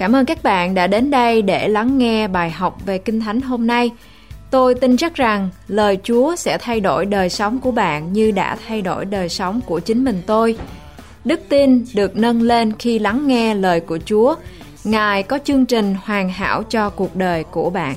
Cảm ơn các bạn đã đến đây để lắng nghe bài học về Kinh Thánh hôm nay. Tôi tin chắc rằng lời Chúa sẽ thay đổi đời sống của bạn như đã thay đổi đời sống của chính mình tôi. Đức tin được nâng lên khi lắng nghe lời của Chúa. Ngài có chương trình hoàn hảo cho cuộc đời của bạn.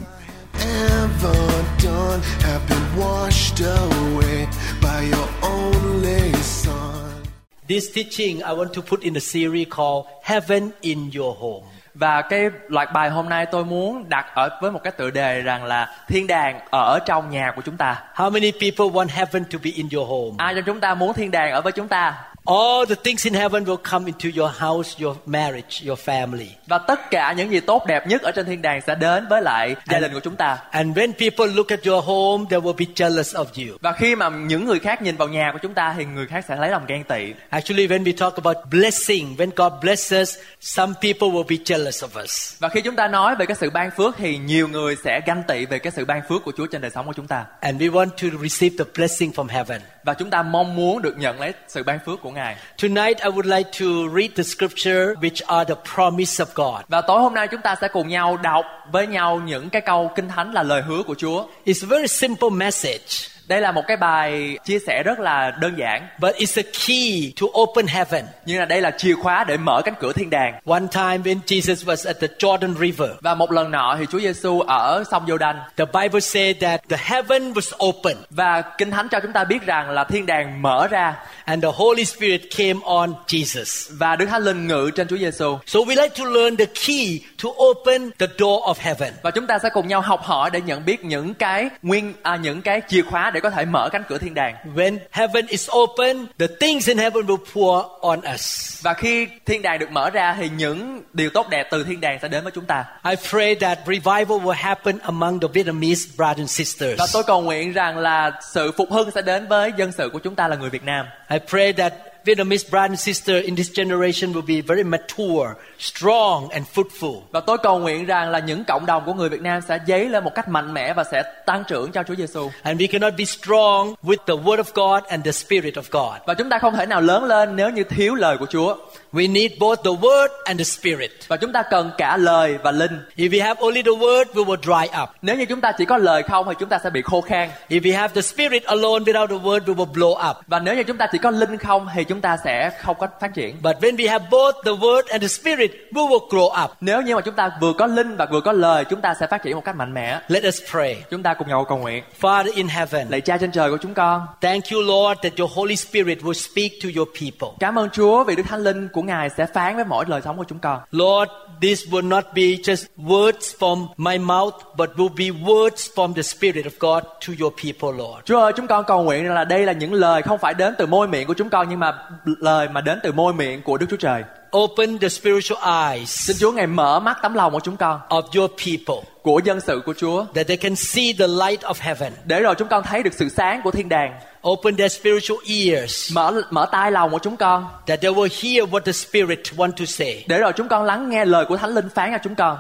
This teaching I want to put in a series called Heaven in Your Home. Và cái loạt bài hôm nay tôi muốn đặt ở với một cái tựa đề rằng là thiên đàng ở trong nhà của chúng ta. How many people want heaven to be in your home? Ai trong chúng ta muốn thiên đàng ở với chúng ta? All the things in heaven will come into your house, your marriage, your family. Và tất cả những gì tốt đẹp nhất ở trên thiên đàng sẽ đến với lại gia đình của chúng ta. And when people look at your home, they will be jealous of you. Và khi mà những người khác nhìn vào nhà của chúng ta thì người khác sẽ lấy lòng ghen tị. Actually, when we talk about blessing, when God blesses, some people will be jealous of us. Và khi chúng ta nói về cái sự ban phước thì nhiều người sẽ ganh tị về cái sự ban phước của Chúa trên đời sống của chúng ta. And we want to receive the blessing from heaven. Và chúng ta mong muốn được nhận lấy sự ban phước của Ngài. Tonight, I would like to read the scripture which are the promise of God. Và tối hôm nay chúng ta sẽ cùng nhau đọc với nhau những cái câu kinh thánh là lời hứa của Chúa. It's a very simple message, Đây là một cái bài chia sẻ rất là đơn giản, but it's a key to open heaven. nhưng là đây là chìa khóa để mở cánh cửa thiên đàng. One time when Jesus was at the Jordan River, Và một lần nọ thì Chúa Giêsu ở sông giô đanh the Bible said that the heaven was open và kinh thánh cho chúng ta biết rằng là thiên đàng mở ra and the Holy Spirit came on Jesus. và Đức Thánh Linh ngự trên Chúa Giêsu. So we like to learn the key to open the door of heaven. Và chúng ta sẽ cùng nhau học hỏi để nhận biết những cái nguyên à, những cái chìa khóa để có thể mở cánh cửa thiên đàng. When heaven is open, the things in heaven will pour on us. Và khi thiên đàng được mở ra thì những điều tốt đẹp từ thiên đàng sẽ đến với chúng ta. I pray that revival will happen among the Vietnamese brothers and sisters. Và tôi cầu nguyện rằng là sự phục hưng sẽ đến với dân sự của chúng ta là người Việt Nam. I pray that Vietnamese brothers and sisters in this generation will be very mature, strong, and fruitful. Và tôi cầu nguyện rằng là những cộng đồng của người Việt Nam sẽ dấy lên một cách mạnh mẽ và sẽ tăng trưởng cho Chúa Giêsu. And we cannot be strong with the Word of God and the Spirit of God. Và chúng ta không thể nào lớn lên nếu như thiếu lời của Chúa. We need both the Word and the Spirit. Và chúng ta cần cả lời và linh. If we have only the Word, we will dry up. Nếu như chúng ta chỉ có lời không thì chúng ta sẽ bị khô khan. If we have the Spirit alone without the Word, we will blow up. Và nếu như chúng ta chỉ có linh không thì chúng ta sẽ không có phát triển. But when we have both the Word and the Spirit, we will grow up. Nếu như mà chúng ta vừa có linh và vừa có lời, chúng ta sẽ phát triển một cách mạnh mẽ. Let us pray. Chúng ta cùng nhau cầu nguyện. Father in heaven, Lạy Cha trên trời của chúng con, thank you, Lord, that your Holy Spirit will speak to your people. cảm ơn Chúa vì Đức Thánh Linh của Ngài sẽ phán với mỗi lời sống của chúng con. Lord, this will not be just words from my mouth, but will be words from the Spirit of God to your people, Lord. Chúa ơi, chúng con cầu nguyện rằng là đây là những lời không phải đến từ môi miệng của chúng con nhưng mà lời mà đến từ môi miệng của Đức Chúa Trời. Open the spiritual eyes Xin Chúa Ngài mở mắt tấm lòng của chúng con, of your people của dân sự của Chúa, that they can see the light of heaven. để rồi chúng con thấy được sự sáng của thiên đàng. Open their spiritual ears Mở mở tai lòng của chúng con, that they will hear what the Spirit want to say. để rồi chúng con lắng nghe lời của Thánh Linh phán cho chúng con.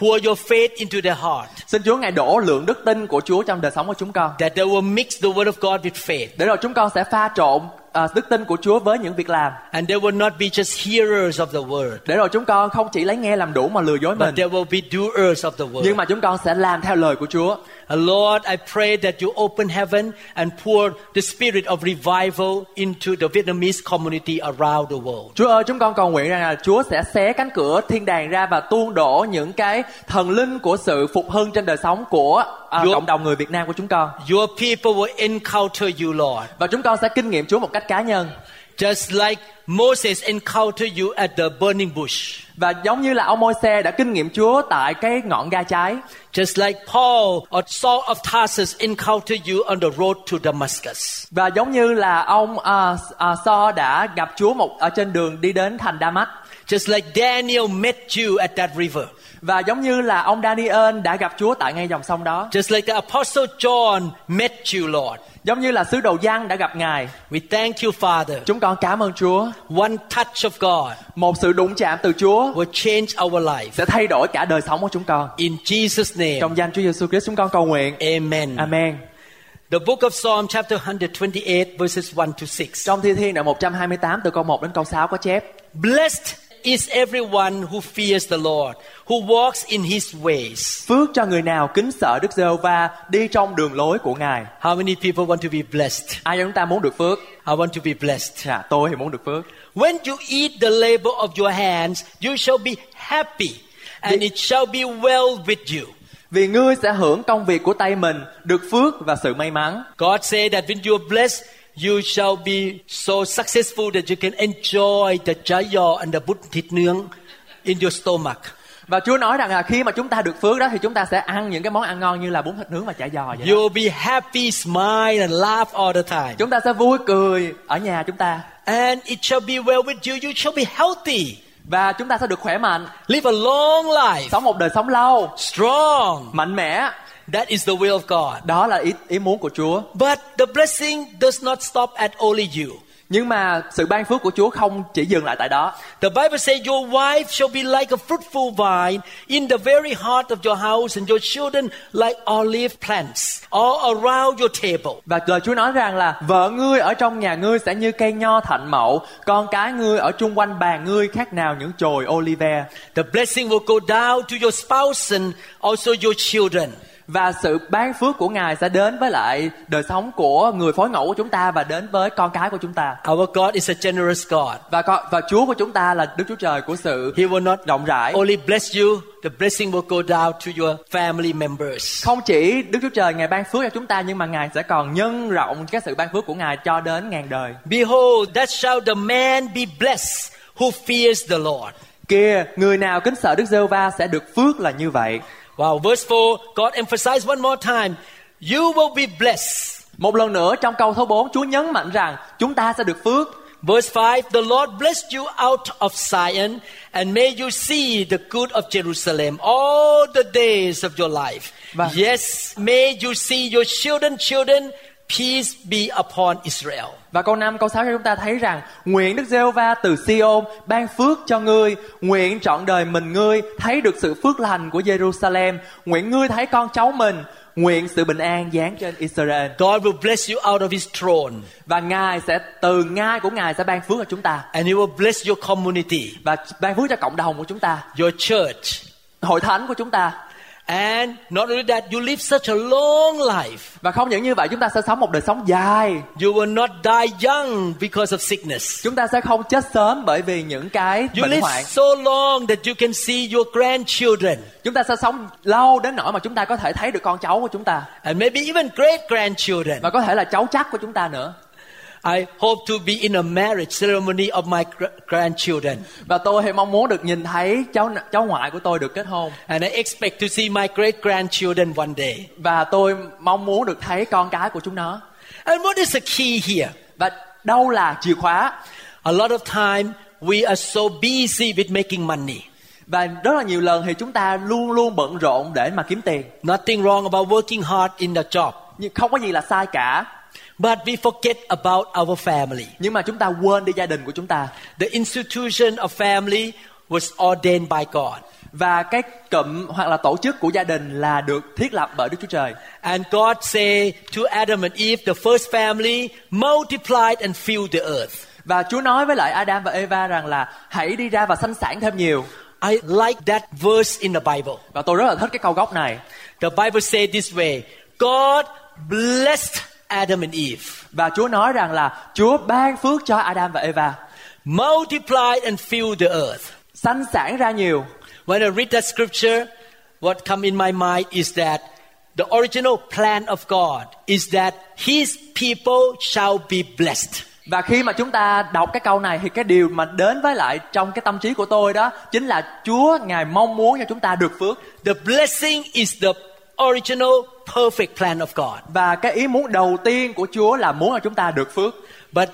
Pour your faith into their heart Xin Chúa Ngài đổ lượng đức tin của Chúa trong đời sống của chúng con. that they will mix the word of God with faith. Để rồi chúng con sẽ pha trộn à, đức tin của Chúa với những việc làm. And they will not be just hearers of the word, Để rồi chúng con không chỉ lấy nghe làm đủ mà lừa dối mình. but they will be doers of the Nhưng word. mà chúng con sẽ làm theo lời của Chúa. Lord, I pray that you open heaven and pour the spirit of revival into the Vietnamese community around the world. Chúa ơi, chúng con cầu nguyện rằng là Chúa sẽ xé cánh cửa thiên đàng ra và tuôn đổ những cái thần linh của sự phục hưng trên đời sống của à, Chúa- cộng đồng người Việt Nam của chúng con. Your people will encounter you, Lord. Và chúng con sẽ kinh nghiệm Chúa một cách cá nhân. Just like Moses encountered you at the burning bush. Và giống như là ông Môi-se đã kinh nghiệm Chúa tại cái ngọn gai cháy. Just like Paul or Saul of Tarsus encountered you on the road to Damascus. Và giống như là ông à, à, So đã gặp Chúa một ở trên đường đi đến thành Đa-mách. Just like Daniel met you at that river. Và giống như là ông Daniel đã gặp Chúa tại ngay dòng sông đó. Just like the Apostle John met you, Lord. Giống như là sứ đồ Giăng đã gặp Ngài. We thank you, Father. Chúng con cảm ơn Chúa. One touch of God Một sự đụng chạm từ Chúa will change our life. sẽ thay đổi cả đời sống của chúng con. In Jesus' name, Trong danh Chúa Giêsu Christ chúng con cầu nguyện. amen. Amen. The book of Psalm, chapter 128, verses 1 to 6. Trong Thi Thiên đoạn 128 từ câu 1 đến câu 6 có chép: Blessed is everyone who fears the Lord, who walks in his ways. Phước cho người nào kính sợ Đức Giê-hô-va đi trong đường lối của Ngài. How many people want to be blessed? Ai trong chúng ta muốn được phước? I want to be blessed. Dạ, tôi thì muốn được phước. When you eat the labor of your hands, you shall be happy, and it shall be well with you. Vì ngươi sẽ hưởng công việc của tay mình, được phước và sự may mắn. God said that when you are blessed, you shall be so successful that you can enjoy the chả giò and the bút thịt nướng in your stomach. Và Chúa nói rằng là khi mà chúng ta được phước đó thì chúng ta sẽ ăn những cái món ăn ngon như là bún thịt nướng và chả giò vậy. You'll be happy, smile, and laugh all the time. Chúng ta sẽ vui cười ở nhà chúng ta And it shall be well with you. You shall be healthy. và chúng ta sẽ được khỏe mạnh, Live a long life. sống một đời sống lâu, Strong. mạnh mẽ. That is the will of God. Đó là ý ý muốn của Chúa. But the blessing does not stop at only you. Nhưng mà sự ban phước của Chúa không chỉ dừng lại tại đó. The Bible says your wife shall be like a fruitful vine in the very heart of your house, and your children like olive plants all around your table. Và lời Chúa nói rằng là vợ ngươi ở trong nhà ngươi sẽ như cây nho thạnh mậu, con cái ngươi ở chung quanh bàn ngươi khác nào những chồi olive. The blessing will go down to your spouse and also your children. Và sự ban phước của Ngài sẽ đến với lại đời sống của người phối ngẫu của chúng ta và đến với con cái của chúng ta. Our God is a generous God. Và con, và Chúa của chúng ta là Đức Chúa Trời của sự He will not rộng rãi. only bless you, the blessing will go down to your family members. Không chỉ Đức Chúa Trời Ngài ban phước cho chúng ta nhưng mà Ngài sẽ còn nhân rộng cái sự ban phước của Ngài cho đến ngàn đời. Behold, that shall the man be blessed who fears the Lord. Kia, người nào kính sợ Đức Giê-hô-va sẽ được phước là như vậy. Wow, verse 4, God emphasized one more time, you will be blessed. Một lần nữa trong câu số 4 Chúa nhấn mạnh rằng chúng ta sẽ được phước. Verse 5, the Lord bless you out of Zion and may you see the good of Jerusalem all the days of your life. Và- Yes, may you see your children, children, peace be upon Israel. Và câu 5, câu 6 cho chúng ta thấy rằng Nguyện Đức Giê-hô-va từ Sion ban phước cho ngươi. Nguyện trọn đời mình ngươi thấy được sự phước lành của Jerusalem. Nguyện ngươi thấy con cháu mình. Nguyện sự bình an giáng trên Israel. God will bless you out of his throne. Và Ngài sẽ từ ngai của Ngài sẽ ban phước cho chúng ta. And he will bless your community, Và ban phước cho cộng đồng của chúng ta. Your church. Hội thánh của chúng ta And not only that, you live such a long life. Và không những như vậy chúng ta sẽ sống một đời sống dài You will not die young because of sickness. Chúng ta sẽ không chết sớm bởi vì những cái You bệnh live hoạn so long that you can see your grandchildren Chúng ta sẽ sống lâu đến nỗi mà chúng ta có thể thấy được con cháu của chúng ta and maybe even great grandchildren. Và có thể là cháu chắc của chúng ta nữa I hope to be in a marriage ceremony of my gr- grandchildren. Và tôi thì mong muốn được nhìn thấy cháu cháu ngoại của tôi được kết hôn And I expect to see my great grandchildren one day. Và tôi mong muốn được thấy con cái của chúng nó And what is the key here? Và đâu là chìa khóa A lot of time we are so busy with making money. Và rất là nhiều lần thì chúng ta luôn luôn bận rộn để mà kiếm tiền Nothing wrong about working hard in the job. Nhưng không có gì là sai cả But we forget about our family. Nhưng mà chúng ta quên đi gia đình của chúng ta The institution of family was ordained by God. Và cái cụm hoặc là tổ chức của gia đình là được thiết lập bởi Đức Chúa Trời And God say to Adam and Eve, the first family, multiplied and fill the earth. Và Chúa nói với lại Adam và Eva rằng là hãy đi ra và sanh sản thêm nhiều I like that verse in the Bible. Và tôi rất là thích cái câu gốc này The Bible say this way, God blessed Adam and Eve, Và Chúa nói rằng là Chúa ban phước cho Adam và Eva multiplied and fill the earth. Sanh sản ra nhiều When I read that scripture, what come in my mind is that the original plan of God is that His people shall be blessed. Và khi mà chúng ta đọc cái câu này thì cái điều mà đến với lại trong cái tâm trí của tôi đó chính là Chúa Ngài mong muốn cho chúng ta được phước The blessing is the original perfect plan of God. và cái ý muốn đầu tiên của Chúa là muốn cho chúng ta được phước. But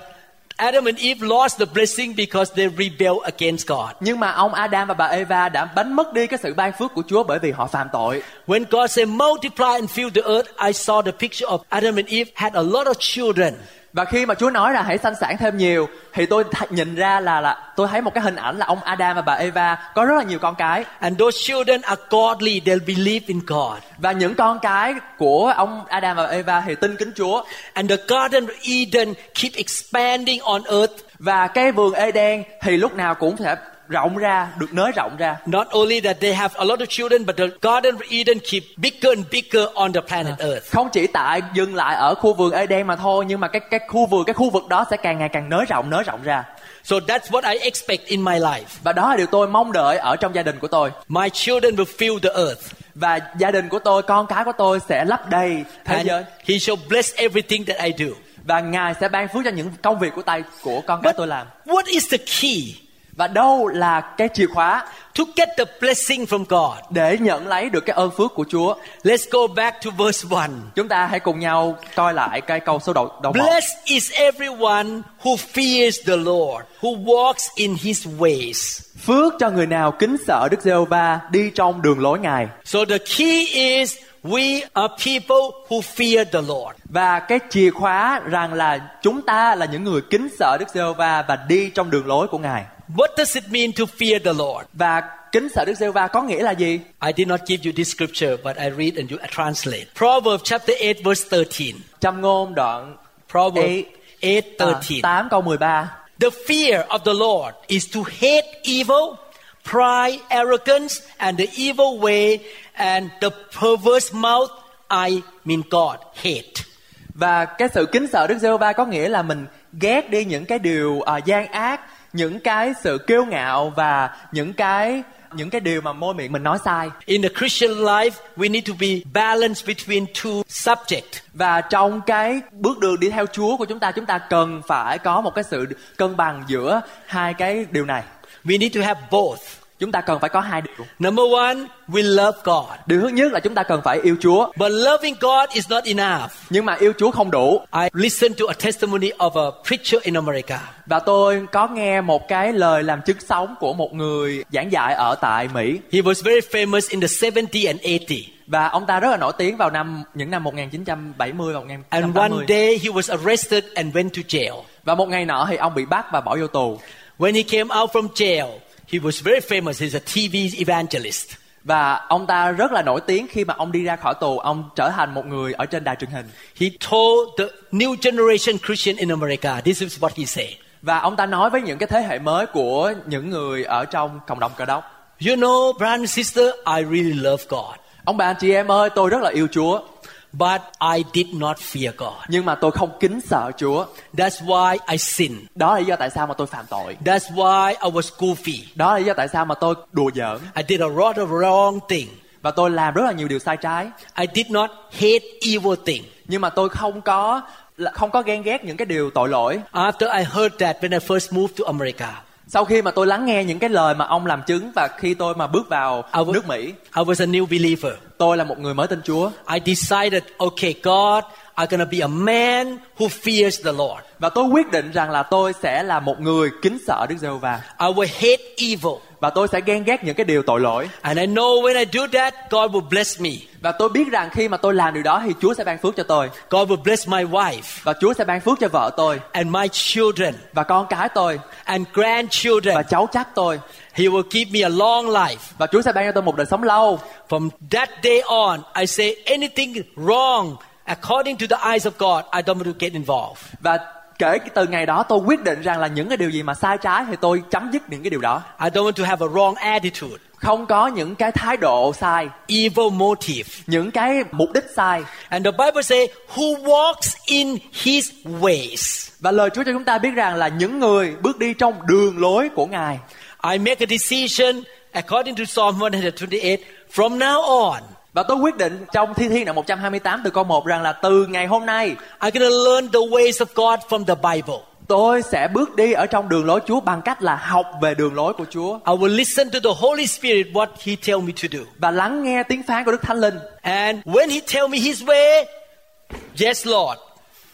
Adam and Eve lost the blessing because they rebelled against God. Nhưng mà ông Adam và bà Eva đã đánh mất đi cái sự ban phước của Chúa bởi vì họ phạm tội. When God said multiply and fill the earth, I saw the picture of Adam and Eve had a lot of children. Và khi mà Chúa nói là hãy sanh sản thêm nhiều thì tôi th- nhìn ra là là tôi thấy một cái hình ảnh là ông Adam và bà Eva có rất là nhiều con cái And those children are godly, they'll believe in God. và những con cái của ông Adam và Eva thì tin kính Chúa And the Garden of Eden keep expanding on earth. và cái vườn Eden thì lúc nào cũng sẽ rộng ra, được nới rộng ra. Not only that they have a lot of children, but the Garden of Eden keep bigger and bigger on the planet Earth. Không chỉ tại dừng lại ở khu vườn Eden mà thôi, nhưng mà cái cái khu vườn cái khu vực đó sẽ càng ngày càng nới rộng nới rộng ra. So that's what I expect in my life. Và đó là điều tôi mong đợi ở trong gia đình của tôi. My children will fill the earth. Và gia đình của tôi, con cái của tôi sẽ lấp đầy thế And giới. He shall bless everything that I do. Và Ngài sẽ ban phước cho những công việc của tay của con cái But tôi làm. what is the key Và đâu là cái chìa khóa to get the blessing from God? để nhận lấy được cái ơn phước của Chúa? Let's go back to verse 1. Chúng ta hãy cùng nhau coi lại cái câu số đầu đầu. Blessed is everyone who fears the Lord, who walks in his ways. Phước cho người nào kính sợ Đức Giê-hô-va đi trong đường lối Ngài. So the key is we are people who fear the Lord. Và cái chìa khóa rằng là chúng ta là những người kính sợ Đức Giê-hô-va và đi trong đường lối của Ngài. What does it mean to fear the Lord? Và kính sợ Đức Giê-hô-va có nghĩa là gì? I did not give you this scripture, but I read and you translate. Proverbs chapter 8, verse 13. Trong ngôn đoạn Proverbs 8, à, 13. 8 câu 13. The fear of the Lord is to hate evil, pride, arrogance, and the evil way, and the perverse mouth, I mean God, hate. Và cái sự kính sợ Đức Giê-hô-va có nghĩa là mình ghét đi những cái điều à, gian ác, những cái sự kiêu ngạo và những cái những cái điều mà môi miệng mình nói sai. In the Christian life, we need to be balanced between two subjects. Và trong cái bước đường đi theo Chúa của chúng ta, chúng ta cần phải có một cái sự cân bằng giữa hai cái điều này. We need to have both. Chúng ta cần phải có hai điều. Number one, we love God. Điều thứ nhất là chúng ta cần phải yêu Chúa. But loving God is not enough. Nhưng mà yêu Chúa không đủ. I listened to a testimony of a preacher in America. Và tôi có nghe một cái lời làm chứng sống của một người giảng dạy ở tại Mỹ. He was very famous in the 70 and 80. Và ông ta rất là nổi tiếng vào năm những năm 1970 và And 1980. one day he was arrested and went to jail. Và một ngày nọ thì ông bị bắt và bỏ vô tù. When he came out from jail, he was very famous. He's a TV evangelist. Và ông ta rất là nổi tiếng khi mà ông đi ra khỏi tù, ông trở thành một người ở trên đài truyền hình. He told the new generation Christian in America, this is what he said. Và ông ta nói với những cái thế hệ mới của những người ở trong cộng đồng cơ đốc. You know, brother and sister, I really love God. Ông bà anh chị em ơi, tôi rất là yêu Chúa. But I did not fear God. Nhưng mà tôi không kính sợ Chúa. That's why I sinned. Đó là lý do tại sao mà tôi phạm tội. That's why I was goofy. Đó là lý do tại sao mà tôi đùa giỡn. I did a lot of wrong thing. Và tôi làm rất là nhiều điều sai trái. I did not hate evil thing. Nhưng mà tôi không có không có ghen ghét những cái điều tội lỗi. After I heard that when I first moved to America, Sau khi mà tôi lắng nghe những cái lời mà ông làm chứng và khi tôi mà bước vào I was, nước Mỹ, I was a new believer. tôi là một người mới tin Chúa I decided, okay, God, I'm gonna be a man who fears the Lord. và tôi quyết định rằng là tôi sẽ là một người kính sợ Đức Giê-hô-va I will hate evil. Và tôi sẽ ghen ghét những cái điều tội lỗi And I know when I do that, God will bless me. và tôi biết rằng khi mà tôi làm điều đó thì Chúa sẽ ban phước cho tôi God will bless my wife và Chúa sẽ ban phước cho vợ tôi and my children và con cái tôi and grandchildren. và cháu chắc tôi He will give me a long life. và Chúa sẽ ban cho tôi một đời sống lâu From that day on, I say anything wrong according to the eyes of God, I don't want to get involved. và kể từ ngày đó tôi quyết định rằng là những cái điều gì mà sai trái thì tôi chấm dứt những cái điều đó I don't want to have a wrong attitude, không có những cái thái độ sai evil motive. những cái mục đích sai And the Bible says, who walks in his ways. và lời Chúa cho chúng ta biết rằng là những người bước đi trong đường lối của Ngài I make a decision according to Psalm 128 from now on. Và tôi quyết định trong Thi Thiên đoạn 128 từ câu 1 rằng là từ ngày hôm nay I'm to learn the ways of God from the Bible. tôi sẽ bước đi ở trong đường lối Chúa bằng cách là học về đường lối của Chúa I will listen to the Holy Spirit what He tell me to do. và lắng nghe tiếng phán của Đức Thánh Linh. And when He tell me His way, yes Lord.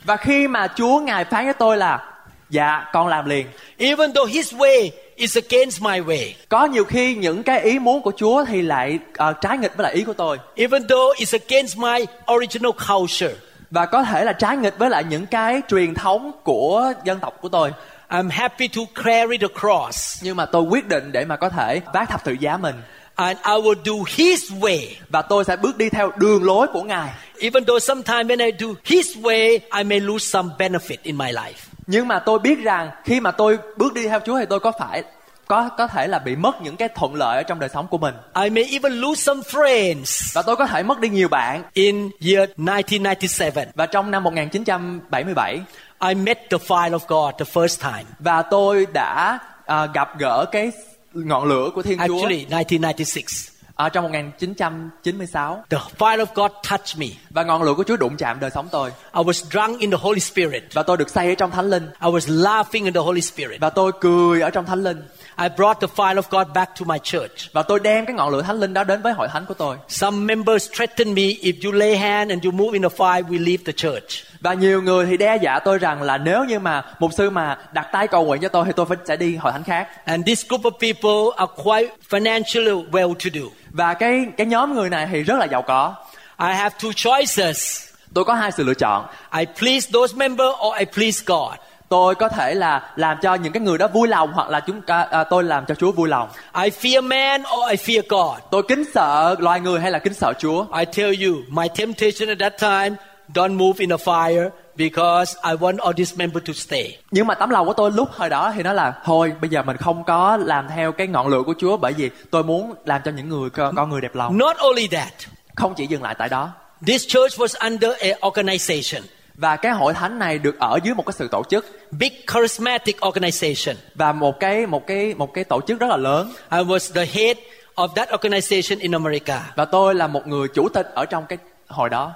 Và khi mà Chúa Ngài phán với tôi là dạ con làm liền. Even though His way is against my way. Có nhiều khi những cái ý muốn của Chúa thì lại ờ, trái nghịch với lại ý của tôi Even though it's against my original culture. và có thể là trái nghịch với lại những cái truyền thống của dân tộc của tôi. I'm happy to carry the cross. Nhưng mà tôi quyết định để mà có thể vác thập tự giá mình And I will do His way. và tôi sẽ bước đi theo đường lối của Ngài. Even though sometimes when I do His way, I may lose some benefit in my life. Nhưng mà tôi biết rằng khi mà tôi bước đi theo Chúa thì tôi có phải có có thể là bị mất những cái thuận lợi ở trong đời sống của mình I may even lose some friends. và tôi có thể mất đi nhiều bạn In year 1997, và trong năm 1977 I met the fire of God the first time. và tôi đã à, gặp gỡ cái ngọn lửa của Thiên Chúa Actually, 1996. Ở trong 1996 The fire of God touched me. và ngọn lửa của Chúa đụng chạm đời sống tôi I was drunk in the Holy Spirit. và tôi được say ở trong Thánh Linh I was laughing in the Holy Spirit. và tôi cười ở trong Thánh Linh I brought the fire of God back to my church. và tôi đem cái ngọn lửa Thánh Linh đó đến với hội thánh của tôi Some members threatened me if you lay hand and you move in the fire, we leave the church. và nhiều người thì đe dọa tôi rằng là nếu như mà mục sư mà đặt tay cầu nguyện cho tôi thì tôi phải sẽ đi hội thánh khác And this group of people are quite financially well to do. và cái cái nhóm người này thì rất là giàu có I have two choices. tôi có hai sự lựa chọn I please those members or I please God. Tôi có thể là làm cho những cái người đó vui lòng hoặc là chúng ta à, tôi làm cho Chúa vui lòng. I fear man or I fear God. tôi kính sợ loài người hay là kính sợ Chúa? I tell you, my temptation at that time, don't move in the fire because I want all these members to stay. nhưng mà tấm lòng của tôi lúc hồi đó thì nó là thôi bây giờ mình không có làm theo cái ngọn lửa của Chúa bởi vì tôi muốn làm cho những người con người đẹp lòng. Not only that, không chỉ dừng lại tại đó. this church was under a organization, và cái hội thánh này được ở dưới một cái sự tổ chức big charismatic organization. và một cái một cái một cái tổ chức rất là lớn I was the head of that organization in America. và tôi là một người chủ tịch ở trong cái hội đó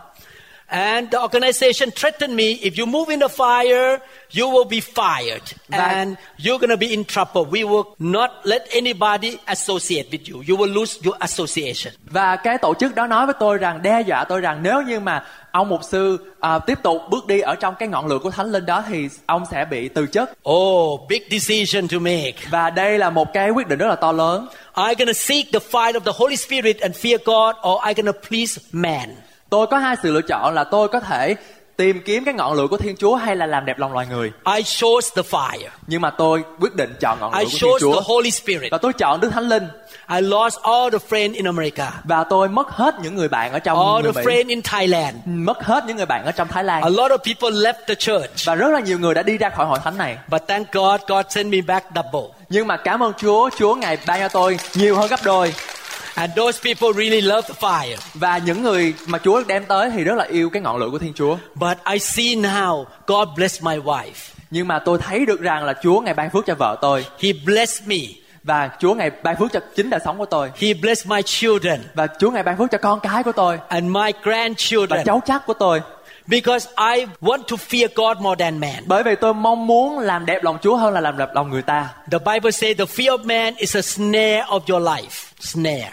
And the organization threatened me if you move in the fire, you will be fired. And you're going to be in trouble. We will not let anybody associate with you. You will lose your association. và cái tổ chức đó nói với tôi rằng đe dọa tôi rằng nếu như mà ông mục sư à, tiếp tục bước đi ở trong cái ngọn lửa của thánh linh đó thì ông sẽ bị từ chức Oh, big decision to make. và đây là một cái quyết định rất là to lớn going to seek the fire of the Holy Spirit and fear God, or going to please man? Tôi có hai sự lựa chọn là tôi có thể tìm kiếm cái ngọn lửa của thiên chúa hay là làm đẹp lòng loài người I chose the fire. nhưng mà tôi quyết định chọn ngọn lửa I của thiên chose chúa the Holy Spirit. và tôi chọn đức thánh linh I lost all the friends in America, và tôi mất hết những người bạn ở trong all người the Mỹ friends in Thailand. mất hết những người bạn ở trong Thái Lan A lot of people left the church. và rất là nhiều người đã đi ra khỏi hội thánh này But thank God, God sent me back double. nhưng mà cảm ơn Chúa Chúa ngài ban cho tôi nhiều hơn gấp đôi And those people really love the fire. và những người mà Chúa đem tới thì rất là yêu cái ngọn lửa của Thiên Chúa But I see now God bless my wife. nhưng mà tôi thấy được rằng là Chúa ngài ban phước cho vợ tôi He blessed me. và Chúa ngài ban phước cho chính đời sống của tôi He blessed my children và Chúa ngài ban phước cho con cái của tôi and my và grandchildren. cháu chắc của tôi Because I want to fear God more than man. bởi vì tôi mong muốn làm đẹp lòng Chúa hơn là làm đẹp lòng người ta The Bible says the fear of man is a snare of your life. Snare.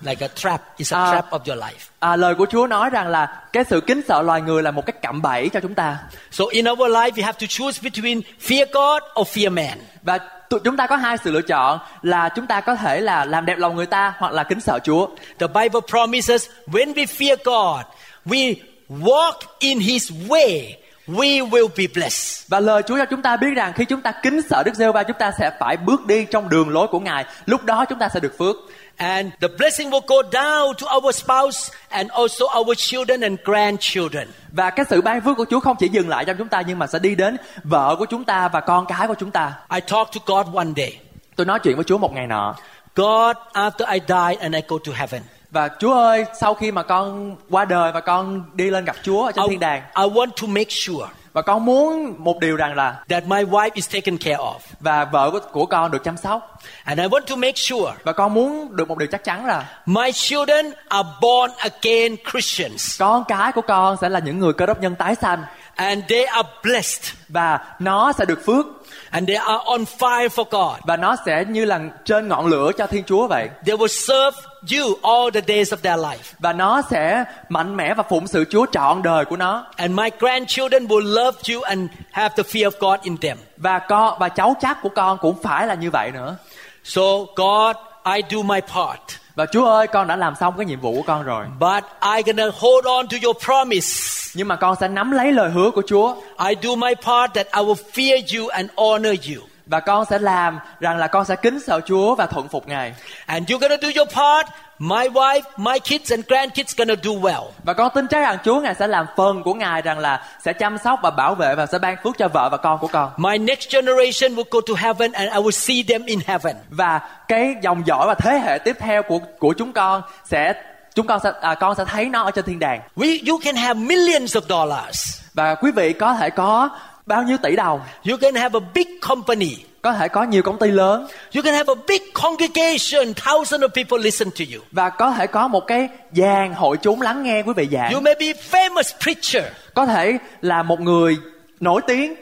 Like a trap. It's a Ah. trap of your life. à, lời của Chúa nói rằng là cái sự kính sợ loài người là một cái cạm bẫy cho chúng ta So in our life, we have to choose between fear God or fear man. và tụi chúng ta có hai sự lựa chọn là chúng ta có thể là làm đẹp lòng người ta hoặc là kính sợ Chúa The Bible promises when we fear God, we walk in His way, we will be blessed. Và lời Chúa cho chúng ta biết rằng khi chúng ta kính sợ Đức giê va chúng ta sẽ phải bước đi trong đường lối của Ngài. Lúc đó chúng ta sẽ được phước. And the blessing will go down to our spouse and also our children and grandchildren. Và cái sự ban phước của Chúa không chỉ dừng lại trong chúng ta nhưng mà sẽ đi đến vợ của chúng ta và con cái của chúng ta. I talked to God one day. Tôi nói chuyện với Chúa một ngày nọ. God, after I die and I go to heaven, Và Chúa ơi, sau khi mà con qua đời và con đi lên gặp Chúa ở trên I, thiên đàng I want to make sure và con muốn một điều rằng là that my wife is taken care of. và vợ của, con được chăm sóc. And I want to make sure và con muốn được một điều chắc chắn là my children are born again Christians. con cái của con sẽ là những người cơ đốc nhân tái sanh and they are blessed và nó sẽ được phước and they are on fire for God. và nó sẽ như là trên ngọn lửa cho Thiên Chúa vậy They will serve you all the days of their life. và nó sẽ mạnh mẽ và phụng sự Chúa trọn đời của nó And my grandchildren will love you and have the fear of God in them. và con và cháu chắc của con cũng phải là như vậy nữa So, God, I do my part. Và Chúa ơi con đã làm xong cái nhiệm vụ của con rồi But I'm gonna hold on to your promise. nhưng mà con sẽ nắm lấy lời hứa của Chúa I do my part that I will fear you and honor you. và con sẽ làm rằng là con sẽ kính sợ Chúa và thuận phục Ngài. And you're gonna do your part. My wife, my kids and grandkids gonna do well. Và con tin chắc rằng Chúa Ngài sẽ làm phần của Ngài rằng là sẽ chăm sóc và bảo vệ và sẽ ban phước cho vợ và con của con. My next generation will go to heaven and I will see them in heaven. Và cái dòng dõi và thế hệ tiếp theo của của chúng con sẽ chúng con sẽ à, con sẽ thấy nó ở trên thiên đàng. We, you can have millions of dollars. Và quý vị có thể có bao nhiêu tỷ đồng, You can have a big company. Có thể có nhiều công ty lớn You can have a big congregation. Thousands of people listen to you. và có thể có một cái dàn hội chúng lắng nghe quý vị giảng. You may be famous preacher, Có thể là một người nổi tiếng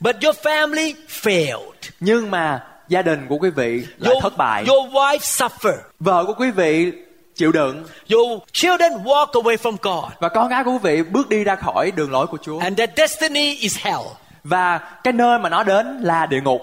but your family failed. nhưng mà gia đình của quý vị lại Your, thất bại. your wife suffer. Vợ của quý vị chịu đựng Your children walk away from God. và con gái của quý vị bước đi ra khỏi đường lối của Chúa. And their destiny is hell. Và cái nơi mà nó đến là địa ngục.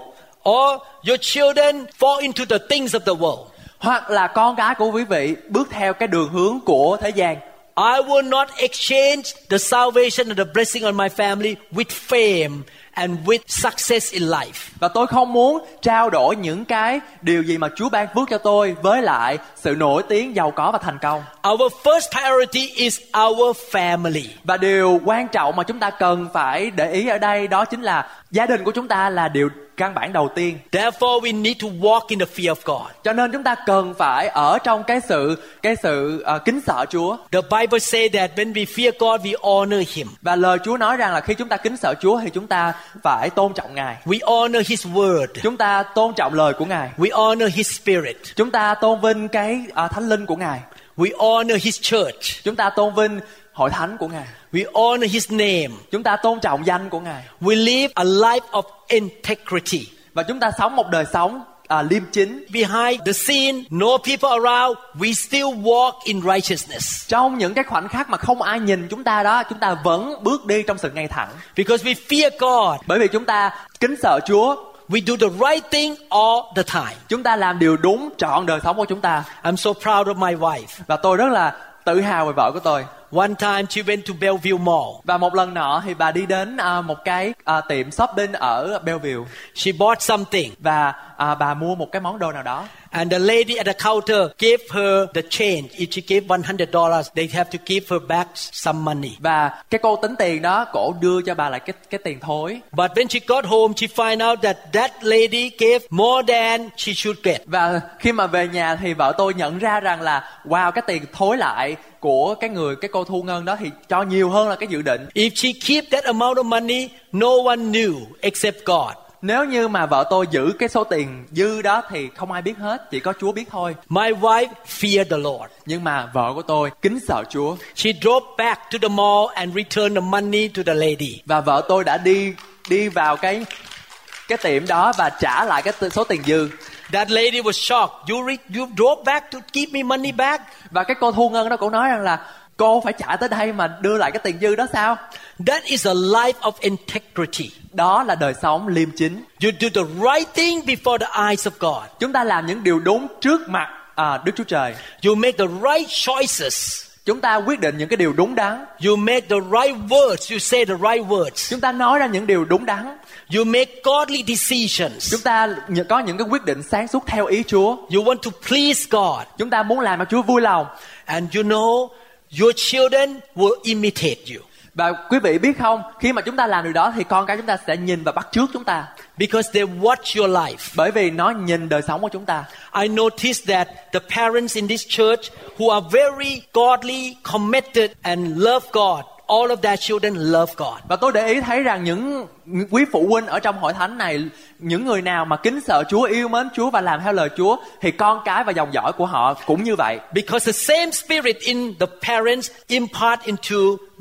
Or your children fall into the things of the world. Hoặc là con gái của quý vị bước theo cái đường hướng của thế gian. I will not exchange the salvation and the blessing on my family with fame and with success in life. Và tôi không muốn trao đổi những cái điều gì mà Chúa ban phước cho tôi với lại sự nổi tiếng, giàu có và thành công. Our first priority is our family. Và điều quan trọng mà chúng ta cần phải để ý ở đây đó chính là gia đình của chúng ta là điều căn bản đầu tiên. Therefore, we need to walk in the fear of God. Cho nên chúng ta cần phải ở trong cái sự cái sự ờ, kính sợ Chúa. The Bible says that when we fear God, we honor Him. Và lời Chúa nói rằng là khi chúng ta kính sợ Chúa thì chúng ta phải tôn trọng Ngài. We honor His word. Chúng ta tôn trọng lời của Ngài. We honor His spirit. Chúng ta tôn vinh cái ờ, thánh linh của Ngài. We honor His church. Chúng ta tôn vinh hội thánh của Ngài. We honor His name. Chúng ta tôn trọng danh của Ngài. We live a life of integrity. Và chúng ta sống một đời sống à, liêm chính. Behind the scene, no people around, we still walk in righteousness. Trong những cái khoảnh khắc mà không ai nhìn chúng ta đó, chúng ta vẫn bước đi trong sự ngay thẳng. Because we fear God. Bởi vì chúng ta kính sợ Chúa, We do the right thing all the time. chúng ta làm điều đúng trọn đời sống của chúng ta. I'm so proud of my wife. Và tôi rất là tự hào về vợ của tôi. One time she went to Bellevue Mall. Và một lần nọ thì bà đi đến à, một cái à, tiệm shopping ở Bellevue She bought something. và à, bà mua một cái món đồ nào đó. And the lady at the counter gave her the change. If she gave $100, they have to give her back some money. Và cái cô tính tiền đó, cổ đưa cho bà lại cái cái tiền thối. But when she got home, she find out that that lady gave more than she should get. Và khi mà về nhà thì vợ tôi nhận ra rằng là wow cái tiền thối lại của cái người cái cô thu ngân đó thì cho nhiều hơn là cái dự định. If she keep that amount of money, no one knew except God. Nếu như mà vợ tôi giữ cái số tiền dư đó thì không ai biết hết, chỉ có Chúa biết thôi. My wife feared the Lord. Nhưng mà vợ của tôi kính sợ Chúa She drove back to the mall and returned the money to the lady. và vợ tôi đã đi đi vào cái cái tiệm đó và trả lại cái số tiền dư That lady was shocked. You re- you drove back to give me money back? và cái cô thu ngân đó cũng nói rằng là cô phải trả tới đây mà đưa lại cái tiền dư đó sao? That is a life of integrity. Đó là đời sống liêm chính. You do the right thing before the eyes of God. Chúng ta làm những điều đúng trước mặt à, Đức Chúa Trời. You make the right choices. Chúng ta quyết định những cái điều đúng đắn. You make the right words. You say the right words. Chúng ta nói ra những điều đúng đắn. You make godly decisions. Chúng ta có những cái quyết định sáng suốt theo ý Chúa. You want to please God. Chúng ta muốn làm cho Chúa vui lòng. And you know, your children will imitate you. Và quý vị biết không, khi mà chúng ta làm điều đó thì con cái chúng ta sẽ nhìn và bắt chước chúng ta. Because they watch your life. Bởi vì nó nhìn đời sống của chúng ta. I noticed that the parents in this church who are very godly, committed, and love God, all of their children love God. Và tôi để ý thấy rằng những quý phụ huynh ở trong hội thánh này, những người nào mà kính sợ Chúa, yêu mến Chúa và làm theo lời Chúa, thì con cái và dòng dõi của họ cũng như vậy. Because the same spirit in the parents impart into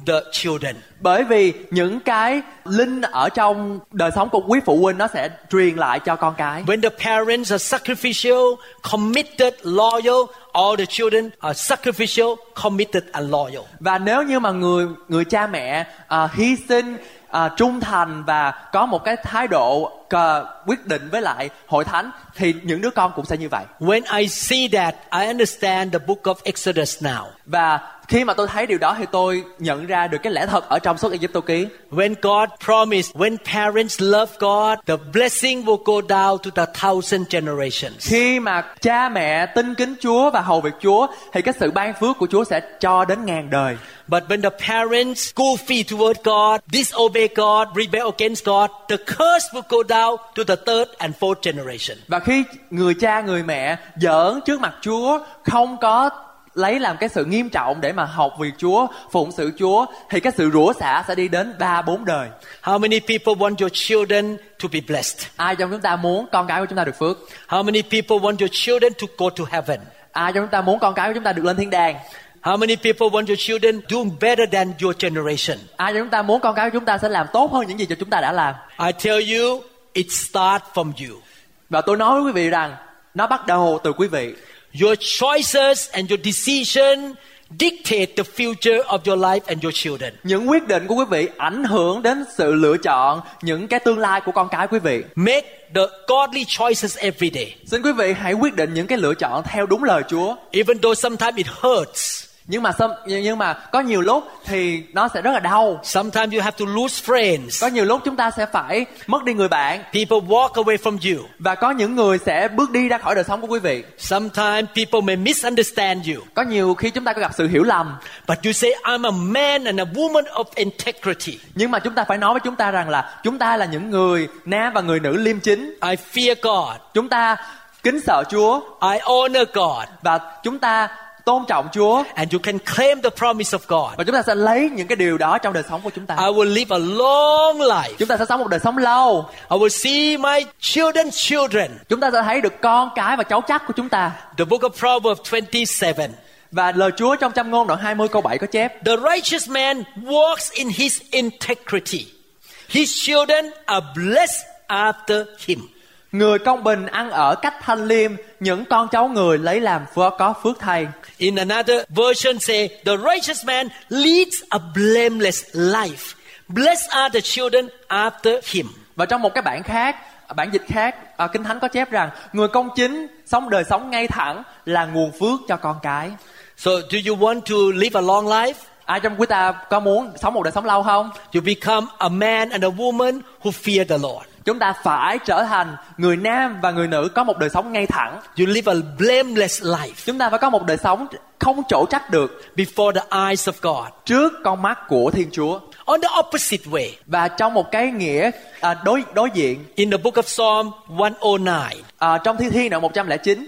the children. Bởi vì những cái linh ở trong đời sống của quý phụ huynh nó sẽ truyền lại cho con cái. When the parents are sacrificial, committed, loyal, all the children are sacrificial, committed, and loyal. Và nếu như mà người người cha mẹ à, hy sinh à, trung thành và có một cái thái độ cờ, quyết định với lại hội thánh thì những đứa con cũng sẽ như vậy. When I see that, I understand the book of Exodus now. Và khi mà tôi thấy điều đó thì tôi nhận ra được cái lẽ thật ở trong suốt Cập ký. When God promised, when parents love God, the blessing will go down to the thousand generations. Khi mà cha mẹ tin kính Chúa và hầu việc Chúa thì cái sự ban phước của Chúa sẽ cho đến ngàn đời. But when the parents goofy toward God, disobey God, rebel against God, the curse will go down to the third and fourth generation. Và khi người cha người mẹ giỡn trước mặt Chúa không có lấy làm cái sự nghiêm trọng để mà học việc Chúa, phụng sự Chúa thì cái sự rủa xả sẽ đi đến ba bốn đời. How many people want your children to be blessed? Ai trong chúng ta muốn con cái của chúng ta được phước? How many people want your children to go to heaven? Ai trong chúng ta muốn con cái của chúng ta được lên thiên đàng? How many people want your children doing better than your generation? Ai trong chúng ta muốn con cái của chúng ta sẽ làm tốt hơn những gì cho chúng ta đã làm? I tell you, it starts from you. Và tôi nói với quý vị rằng nó bắt đầu từ quý vị. Your choices and your decision dictate the future of your life and your children. Những quyết định của quý vị ảnh hưởng đến sự lựa chọn, những cái tương lai của con cái quý vị. Make the godly choices every day. Xin quý vị hãy quyết định những cái lựa chọn theo đúng lời Chúa. Even though sometimes it hurts. Nhưng mà nhưng mà có nhiều lúc thì nó sẽ rất là đau. Sometimes you have to lose friends. Có nhiều lúc chúng ta sẽ phải mất đi người bạn People walk away from you. và có những người sẽ bước đi ra khỏi đời sống của quý vị. Sometimes people may misunderstand you. Có nhiều khi chúng ta có gặp sự hiểu lầm, But you say, I'm a man and a woman of integrity. nhưng mà chúng ta phải nói với chúng ta rằng là chúng ta là những người nam và người nữ liêm chính. I fear God. Chúng ta kính sợ Chúa I honor God. và chúng ta tôn trọng Chúa And you can claim the promise of God. và chúng ta sẽ lấy những cái điều đó trong đời sống của chúng ta. I will live a long life. Chúng ta sẽ sống một đời sống lâu. I will see my children's children. Chúng ta sẽ thấy được con cái và cháu chắc của chúng ta. The book of Proverbs 27. Và lời Chúa trong châm ngôn đoạn 20 câu 7 có chép The righteous man walks in his integrity. His children are blessed after him. Người công bình ăn ở cách thanh liêm, những con cháu người lấy làm phước có phước thay. In another version say, the righteous man leads a blameless life. Blessed are the children after him. Và trong một cái bản khác, bản dịch khác, à, Kinh Thánh có chép rằng người công chính sống đời sống ngay thẳng là nguồn phước cho con cái. So do you want to live a long life? Ai trong quý ta có muốn sống một đời sống lâu không? You become a man and a woman who fear the Lord. Chúng ta phải trở thành người nam và người nữ có một đời sống ngay thẳng. You live a blameless life Chúng ta phải có một đời sống không chỗ trách được before the eyes of God. trước con mắt của Thiên Chúa. On the opposite way, Và trong một cái nghĩa à, đối đối diện in the book of Psalm 109, à, trong Thi Thiên đoạn 109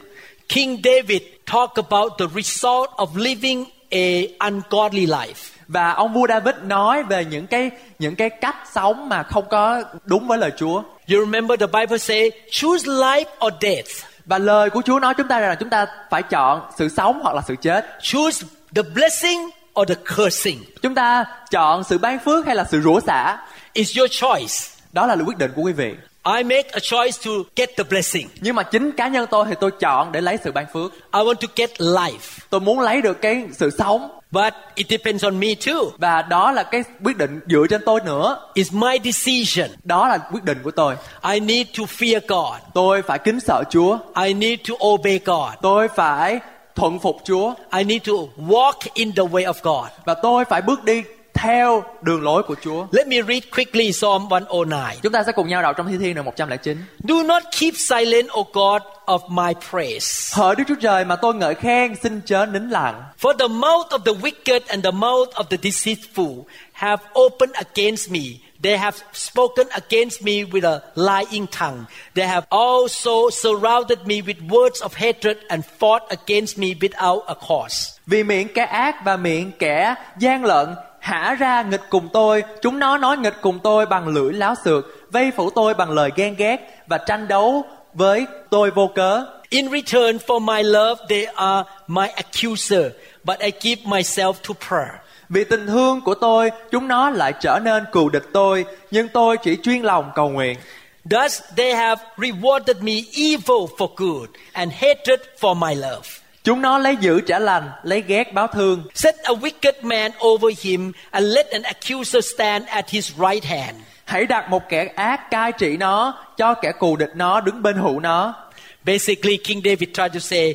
King David talked about the result of living a ungodly life. Và ông vua David nói về những cái những cái cách sống mà không có đúng với lời Chúa. You remember the Bible say, choose life or death. Và lời của Chúa nói chúng ta rằng là chúng ta phải chọn sự sống hoặc là sự chết. Choose the blessing or the cursing. Chúng ta chọn sự ban phước hay là sự rủa xả. It's your choice. Đó là quyết định của quý vị. I make a choice to get the blessing. Nhưng mà chính cá nhân tôi thì tôi chọn để lấy sự ban phước. I want to get life. Tôi muốn lấy được cái sự sống But it depends on me too. và đó là cái quyết định dựa trên tôi nữa. It's my decision. Đó là quyết định của tôi. I need to fear God. Tôi phải kính sợ Chúa. I need to obey God. Tôi phải thuận phục Chúa I need to walk in the way of God. và tôi phải bước đi theo đường lối của Chúa. Let me read quickly Psalm 109. Chúng ta sẽ cùng nhau đọc trong Thi Thiên đoạn 109. Do not keep silent, O God of my praise. Hỡi Đức Chúa Trời mà tôi ngợi khen xin chớ nín lặng. For the mouth of the wicked and the mouth of the deceitful have opened against me. They have spoken against me with a lying tongue. They have also surrounded me with words of hatred and fought against me without a cause. Vì miệng kẻ ác và miệng kẻ gian lận hả ra nghịch cùng tôi, chúng nó nói nghịch cùng tôi bằng lưỡi láo xược, vây phủ tôi bằng lời ghen ghét và tranh đấu với tôi vô cớ. In return for my love, they are my accuser, but I give myself to prayer. Vì tình thương của tôi, chúng nó lại trở nên cù địch tôi, nhưng tôi chỉ chuyên lòng cầu nguyện. Thus they have rewarded me evil for good and hatred for my love. Chúng nó lấy giữ trả lành, lấy ghét báo thương. Set a wicked man over him and let an accuser stand at his right hand. Hãy đặt một kẻ ác cai trị nó, cho kẻ cù địch nó đứng bên hữu nó. Basically, King David tried to say,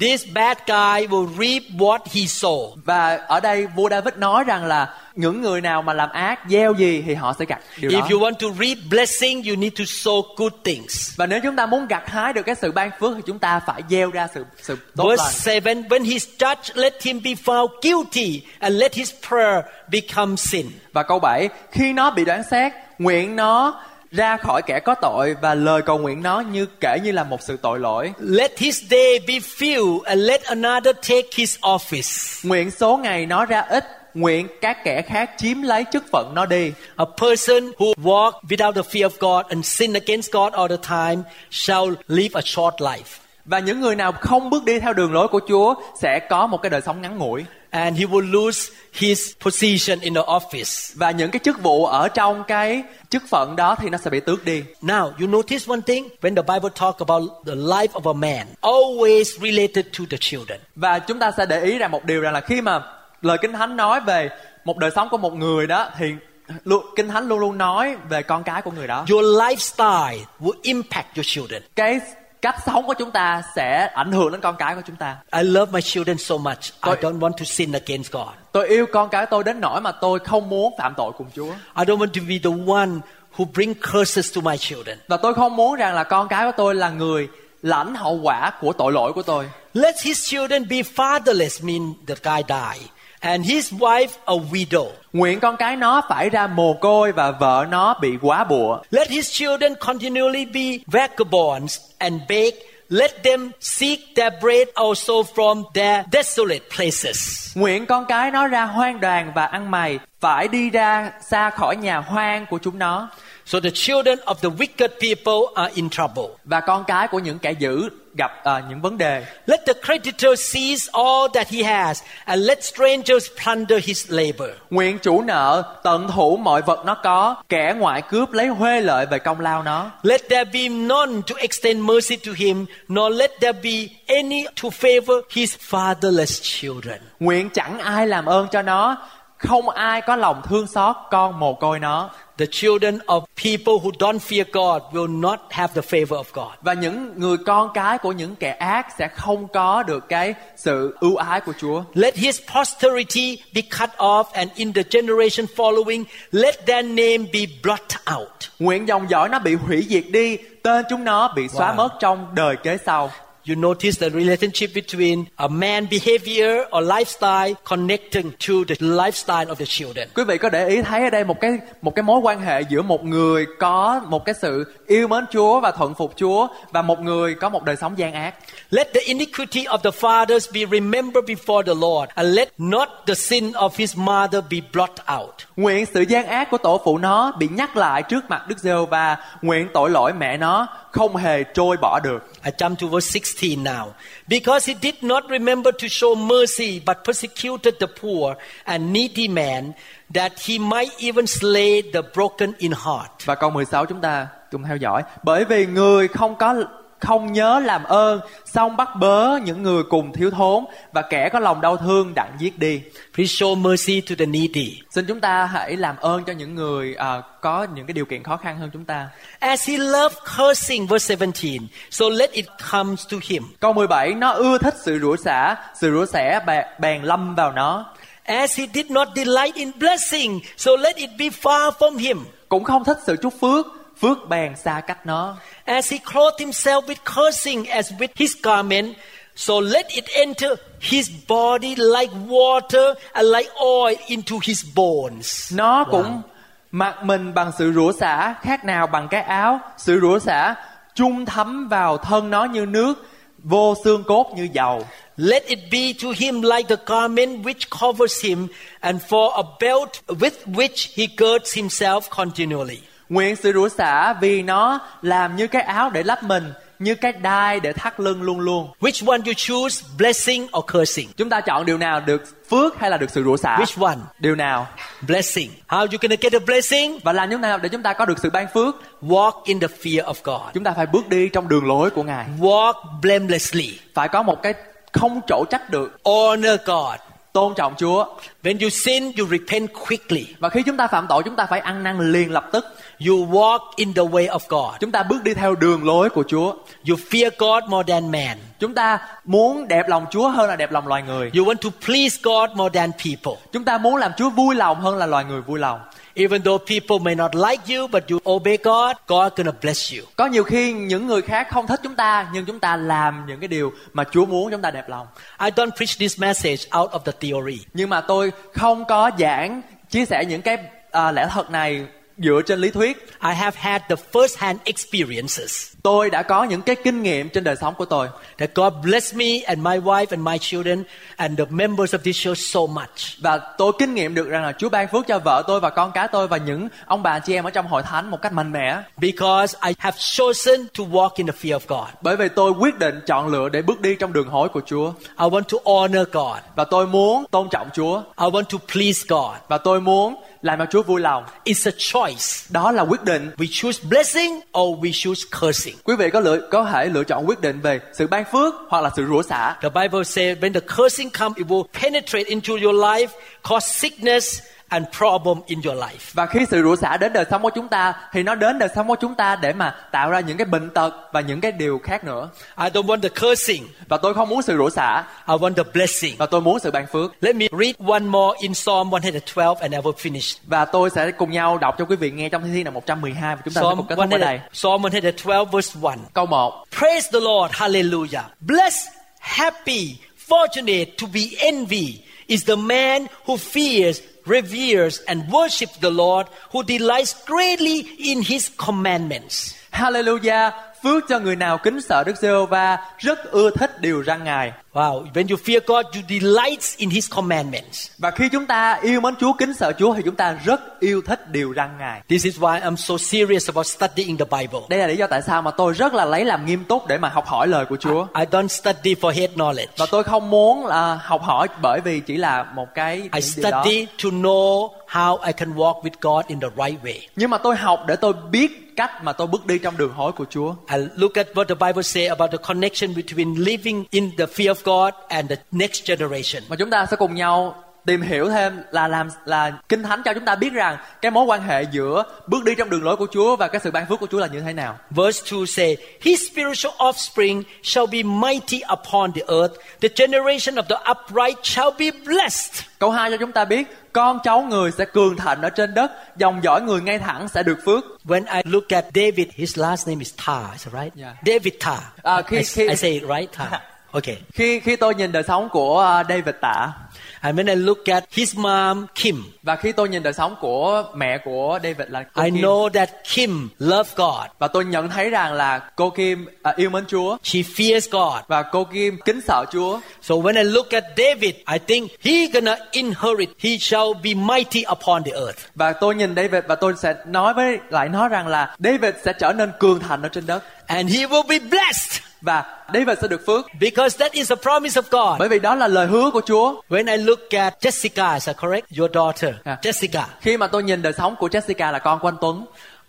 this bad guy will reap what he sow. Và ở đây vua David nói rằng là những người nào mà làm ác gieo gì thì họ sẽ gặt điều đó. If you want to reap blessing, you need to sow good things. Và nếu chúng ta muốn gặt hái được cái sự ban phước thì chúng ta phải gieo ra sự sự tốt Verse lành. 7 When he is judged, let him be found guilty and let his prayer become sin. Và câu 7, khi nó bị đoán xét, nguyện nó ra khỏi kẻ có tội và lời cầu nguyện nó như kể như là một sự tội lỗi. Let his day be few and let another take his office. Nguyện số ngày nó ra ít, nguyện các kẻ khác chiếm lấy chức phận nó đi. A person who walk without the fear of God and sin against God all the time shall live a short life. Và những người nào không bước đi theo đường lối của Chúa sẽ có một cái đời sống ngắn ngủi. And he will lose his position in the office. Và những cái chức vụ ở trong cái chức phận đó thì nó sẽ bị tước đi. Now, you notice one thing when the Bible talk about the life of a man, always related to the children. Và chúng ta sẽ để ý rằng một điều rằng là khi mà lời Kinh Thánh nói về một đời sống của một người đó thì Kinh Thánh luôn luôn nói về con cái của người đó. Your lifestyle will impact your children. Cái cách sống của chúng ta sẽ ảnh hưởng đến con cái của chúng ta. I love my children so much. I Tôi- don't want to sin against God. Tôi yêu con cái tôi đến nỗi mà tôi không muốn phạm tội cùng Chúa. I don't want to be the one who bring curses to my children. Và tôi không muốn rằng là con cái của tôi là người lãnh hậu quả của tội lỗi của tôi. Let his children be fatherless, mean the guy die, and his wife a widow. Nguyện con cái nó phải ra mồ côi và vợ nó bị quá bụa. Let his children continually be vagabonds and beg. Let them seek their bread also from their desolate places. Nguyện con cái nó ra hoang đàn và ăn mày, phải đi ra xa khỏi nhà hoang của chúng nó. So the children of the wicked people are in trouble. Và con cái của những kẻ dữ gặp ờ, những vấn đề. Let the creditor seize all that he has and let strangers plunder his labor. Nguyện chủ nợ tận thủ mọi vật nó có, kẻ ngoại cướp lấy huê lợi về công lao nó. Let there be none to extend mercy to him, nor let there be any to favor his fatherless children. Nguyện chẳng ai làm ơn cho nó, không ai có lòng thương xót con mồ côi nó. The children of people who don't fear God will not have the favor of God. Và những người con cái của những kẻ ác sẽ không có được cái sự ưu ái của Chúa. Let his posterity be cut off, and in the generation following, let their name be blotted out. Nguyện dòng dõi nó bị hủy diệt đi, tên chúng nó bị xóa Wow. mất trong đời kế sau. You notice the relationship between a man behavior or lifestyle connecting to the lifestyle of the children. Quý vị có để ý thấy ở đây một cái một cái mối quan hệ giữa một người có một cái sự yêu mến Chúa và thuận phục Chúa và một người có một đời sống gian ác. Let the iniquity of the fathers be remembered before the Lord, and let not the sin of his mother be blotted out. Nguyện sự gian ác của tổ phụ nó bị nhắc lại trước mặt Đức giê và nguyện tội lỗi mẹ nó không hề trôi bỏ được. I jump to verse 16 now. Because he did not remember to show mercy, but persecuted the poor and needy man, that he might even slay the broken in heart. Và câu 16 chúng ta cùng theo dõi. Bởi vì người không có không nhớ làm ơn, xong bắt bớ những người cùng thiếu thốn và kẻ có lòng đau thương đặng giết đi. Please show mercy to the needy. Xin chúng ta hãy làm ơn cho những người à, có những cái điều kiện khó khăn hơn chúng ta. As he loved cursing, verse 17, so let it come to him. Câu 17 nó ưa thích sự rủa xả, sự rủa xẻ bè- bèn lâm vào nó. As he did not delight in blessing, so let it be far from him. Cũng không thích sự chúc phước, phước bèn xa cách nó. As he clothed himself with cursing as with his garment, so let it enter his body like water and like oil into his bones. Nó Wow. cũng mặc mình bằng sự rủa xả khác nào bằng cái áo, sự rủa xả chung thấm vào thân nó như nước, vô xương cốt như dầu. Let it be to him like the garment which covers him, and for a belt with which he girds himself continually. Nguyện sự rủa xả vì nó làm như cái áo để lắp mình, như cái đai để thắt lưng luôn luôn. Which one you choose, blessing or cursing? Chúng ta chọn điều nào được phước hay là được sự rủa xả? Which one? Điều nào? Blessing. How you gonna get a blessing? Và làm như thế nào để chúng ta có được sự ban phước? Walk in the fear of God. Chúng ta phải bước đi trong đường lối của Ngài. Walk blamelessly. Phải có một cái không chỗ trách được, Honor God. Tôn trọng Chúa. When you sin, you repent quickly. Và khi chúng ta phạm tội chúng ta phải ăn năn liền lập tức. You walk in the way of God. Chúng ta bước đi theo đường lối của Chúa. You fear God more than man. Chúng ta muốn đẹp lòng Chúa hơn là đẹp lòng loài người. You want to please God more than people. Chúng ta muốn làm Chúa vui lòng hơn là loài người vui lòng. Even though people may not like you, but you obey God, God gonna bless you. Có nhiều khi những người khác không thích chúng ta nhưng chúng ta làm những cái điều mà Chúa muốn chúng ta đẹp lòng. I don't preach this message out of the theory. Nhưng mà tôi không có giảng chia sẻ những cái à, lẽ thật này dựa trên lý thuyết. I have had the first-hand experiences Tôi đã có những cái kinh nghiệm trên đời sống của tôi. that God blessed me and my wife and my children and the members of this church so much. Và tôi kinh nghiệm được rằng là Chúa ban phước cho vợ tôi và con cái tôi và những ông bà chị em ở trong hội thánh một cách mạnh mẽ. Because I have chosen to walk in the fear of God. Bởi vì tôi quyết định chọn lựa để bước đi trong đường hối của Chúa. I want to honor God. Và tôi muốn tôn trọng Chúa. I want to please God. Và tôi muốn làm cho Chúa vui lòng. It's a choice. Đó là quyết định. We choose blessing or we choose cursing. Quý vị có lựa có thể lựa chọn quyết định về sự ban phước hoặc là sự rủa xả. The Bible says when the cursing comes, it will penetrate into your life, cause sickness and problem in your life. Và khi sự rủa xả đến đời sống của chúng ta thì nó đến đời sống của chúng ta để mà tạo ra những cái bệnh tật và những cái điều khác nữa. I don't want the cursing. Và tôi không muốn sự rủa xả I want the blessing. và tôi muốn sự ban phước. Let me read one more in Psalm 112 and I will finish. Và tôi sẽ cùng nhau đọc cho quý vị nghe trong thi thiên là 112 và chúng ta sẽ Psalm, cùng kết thúc ở đây. 100 Psalm 112 verse 1. Câu 1. Praise the Lord. Hallelujah. Blessed, happy, fortunate to be envy is the man who fears, reveres, and worships the Lord, who delights greatly in his commandments. Hallelujah. Phước cho người nào kính sợ Đức Giê-hô-va, rất ưa thích điều răn Ngài. Wow. When you fear God, you delight in his commandments. Và khi chúng ta yêu mến Chúa, kính sợ Chúa thì chúng ta rất yêu thích điều răn Ngài. This is why I'm so serious about studying the Bible. Đây là lý do tại sao mà tôi rất là lấy làm nghiêm túc để mà học hỏi lời của Chúa. I don't study for head knowledge. Và tôi không muốn là học hỏi bởi vì chỉ là một cái I điều đó. study to know how I can walk with God in the right way. Nhưng mà tôi học để tôi biết cách mà tôi bước đi trong đường hối của Chúa. I look at what the Bible say about the connection between living in the fear of God and the next generation. Mà chúng ta sẽ cùng nhau tìm hiểu thêm là làm là kinh thánh cho chúng ta biết rằng cái mối quan hệ giữa bước đi trong đường lối của Chúa và cái sự ban phước của Chúa là như thế nào. Verse 2 say, His spiritual offspring shall be mighty upon the earth. The generation of the upright shall be blessed. Câu 2 cho chúng ta biết con cháu người sẽ cường thịnh ở trên đất, dòng dõi người ngay thẳng sẽ được phước. When I look at David, his last name is Tar, is that right? Yeah. David Tar. Ah, I, khi- khi- I say it right, Tar. Okay. Khi khi tôi nhìn đời sống của uh, David Tạ And when I look at his mom, Kim, và khi tôi nhìn đời sống của mẹ của David là cô I Kim know that Kim loved God. và tôi nhận thấy rằng là cô Kim à, yêu mến Chúa She fears God. và cô Kim kính sợ Chúa. So when I look at David, I think he gonna inherit. He shall be mighty upon the earth. Và tôi nhìn David và tôi sẽ nói với lại nó rằng là David sẽ trở nên cường thành ở trên đất And he will be blessed và David sẽ được phước because that is the promise of God. bởi vì đó là lời hứa của Chúa. When I look at Jessica, is that correct? Your daughter, Yeah. Jessica. Khi mà tôi nhìn đời sống của Jessica là con của anh Tuấn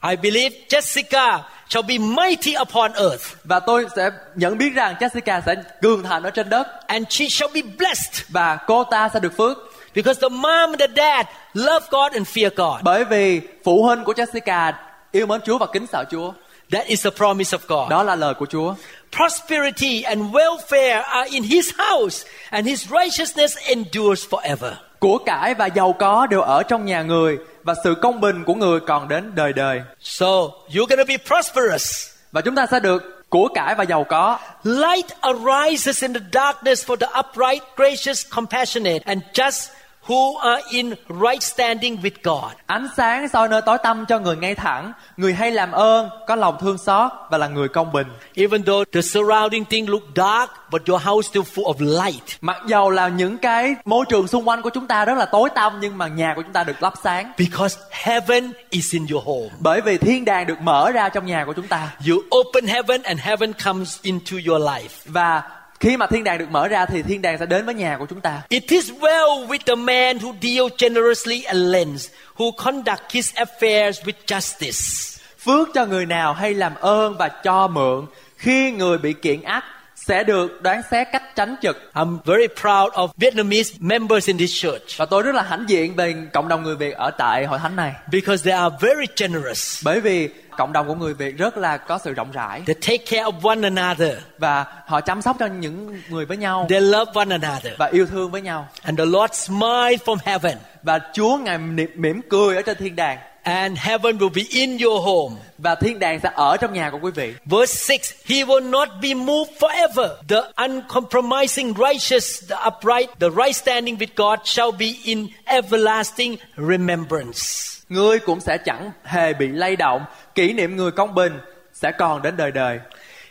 I believe Jessica shall be mighty upon earth và tôi sẽ nhận biết rằng Jessica sẽ cường thành ở trên đất and she shall be blessed và cô ta sẽ được phước because the mom and the dad love God and fear God. bởi vì phụ huynh của Jessica yêu mến Chúa và kính sợ Chúa. That is the promise of God. Đó là lời của Chúa. Prosperity and welfare are in his house and his righteousness endures forever. Của cải và giàu có đều ở trong nhà người và sự công bình của người còn đến đời đời. So you're going to be prosperous. Và chúng ta sẽ được của cải và giàu có. Light arises in the darkness for the upright, gracious, compassionate, and just who are in right standing with God. Ánh sáng soi nơi tối tăm cho người ngay thẳng, người hay làm ơn, có lòng thương xót và là người công bình. Even though the surrounding thing look dark, but your house still full of light. Mặc dầu là những cái môi trường xung quanh của chúng ta rất là tối tăm nhưng mà nhà của chúng ta được lắp sáng. Because heaven is in your home. Bởi vì thiên đàng được mở ra trong nhà của chúng ta. You open heaven and heaven comes into your life. Và khi mà thiên đàng được mở ra thì thiên đàng sẽ đến với nhà của chúng ta. It is well with the man who deal generously and lends, who conduct his affairs with justice. Phước cho người nào hay làm ơn và cho mượn khi người bị kiện ách sẽ được đoán xét cách tránh trực I'm very proud of Vietnamese members in this church và tôi rất là hãnh diện về cộng đồng người Việt ở tại hội thánh này because they are very generous. bởi vì cộng đồng của người Việt rất là có sự rộng rãi They take care of one another. và họ chăm sóc cho những người với nhau They love one another. và yêu thương với nhau And the Lord smiled from heaven. và Chúa ngài mỉm, cười ở trên thiên đàng And heaven will be in your home. và thiên đàng sẽ ở trong nhà của quý vị Verse 6 He will not be moved forever. The uncompromising righteous, the upright, the right standing with God shall be in everlasting remembrance. Ngươi cũng sẽ chẳng hề bị lay động kỷ niệm người công bình sẽ còn đến đời đời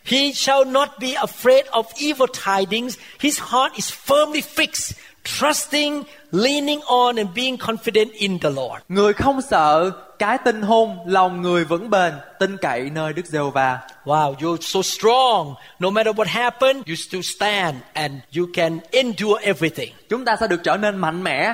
He shall not be afraid of evil tidings. His heart is firmly fixed, trusting, leaning on, and being confident in the Lord. người không sợ cái tin hôn lòng người vững bền tin cậy nơi Đức giê va Wow, you're so strong. No matter what happened, you still stand and you can endure everything. chúng ta sẽ được trở nên mạnh mẽ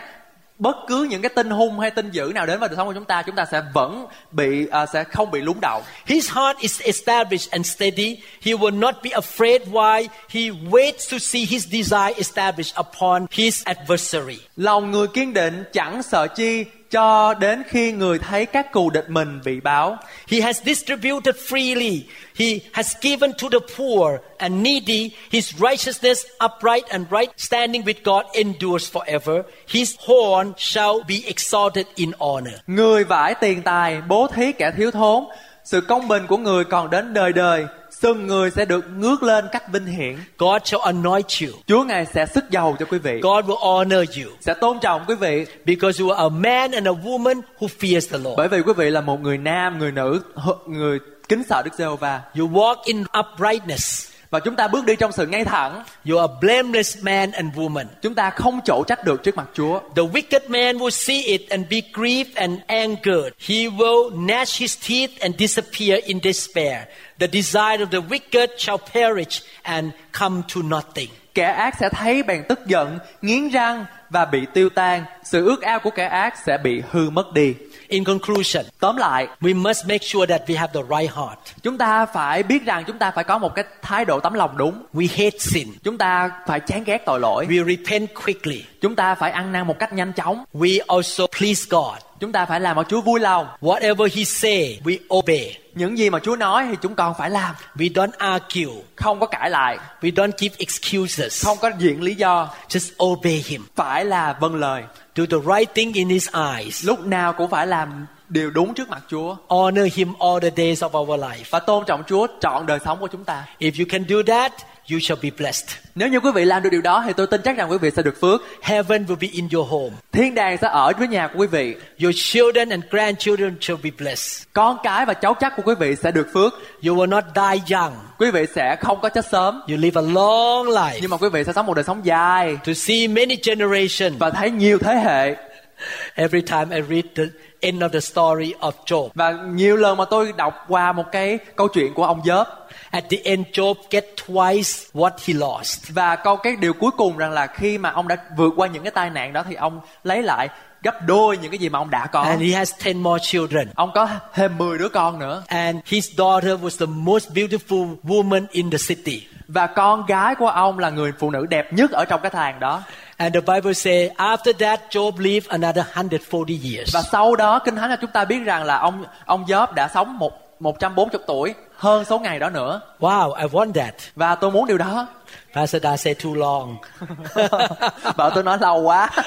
bất cứ những cái tin hung hay tin dữ nào đến vào đời sống của chúng ta chúng ta sẽ vẫn bị à, sẽ không bị lún động His heart is established and steady. He will not be afraid while he waits to see his desire established upon his adversary. lòng người kiên định chẳng sợ chi cho đến khi người thấy các cù địch mình bị báo He has distributed freely. He has given to the poor and needy. His righteousness, upright and right standing with God endures forever. His horn shall be exalted in honor. người vải tiền tài bố thí kẻ thiếu thốn sự công bình của người còn đến đời đời sừng người sẽ được ngước lên cách vinh hiển God shall anoint you. chúa ngài sẽ sức giàu cho quý vị God will honor you sẽ tôn trọng quý vị because you are a man and a woman who fears the Lord. bởi vì quý vị là một người nam người nữ người kính sợ đức giê va You walk in uprightness. Và chúng ta bước đi trong sự ngay thẳng You are blameless man and woman. chúng ta không chỗ trách được trước mặt chúa The wicked man will see it and be grieved and angered. He will gnash his teeth and disappear in despair. The desire of the wicked shall perish and come to nothing. kẻ ác sẽ thấy bèn tức giận nghiến răng và bị tiêu tan sự ước ao của kẻ ác sẽ bị hư mất đi In conclusion, tóm lại we must make sure that we have the right heart. chúng ta phải biết rằng chúng ta phải có một cái thái độ tấm lòng đúng We hate sin. chúng ta phải chán ghét tội lỗi We repent quickly. Chúng ta phải ăn năn một cách nhanh chóng We also please God. chúng ta phải làm cho chúa vui lòng Whatever He say, we obey. những gì mà chúa nói thì chúng con phải làm We don't argue. không có cãi lại We don't give excuses. không có diện lý do Just obey Him. phải là vâng lời Do the right thing in His eyes. lúc nào cũng phải làm điều đúng trước mặt chúa Honor Him all the days of our life. và tôn trọng chúa trọn đời sống của chúng ta If you can do that, you shall be blessed. nếu như quý vị làm được điều đó thì tôi tin chắc rằng quý vị sẽ được phước Heaven will be in your home. thiên đàng sẽ ở với nhà của quý vị Your children and grandchildren shall be blessed. con cái và cháu chắc của quý vị sẽ được phước You will not die young. quý vị sẽ không có chết sớm You live a long life nhưng mà quý vị sẽ sống một đời sống dài to see many generations. và thấy nhiều thế hệ Every time I read the end of the story of Job, và nhiều lần mà tôi đọc qua một cái câu chuyện của ông Job at the end, Job get twice what he lost. và câu cái điều cuối cùng rằng là khi mà ông đã vượt qua những cái tai nạn đó thì ông lấy lại gấp đôi những cái gì mà ông đã có And he has 10 more children. ông có thêm 10 đứa con nữa And his daughter was the most beautiful woman in the city. và con gái của ông là người phụ nữ đẹp nhất ở trong cái thàn đó And the Bible says, after that, Job lived another 140 years. và sau đó kinh thánh cho chúng ta biết rằng là ông ông Job đã sống một 140 tuổi hơn số ngày đó nữa Wow, I want that. và tôi muốn điều đó Pastor Da said too long. vợ tôi nói lâu quá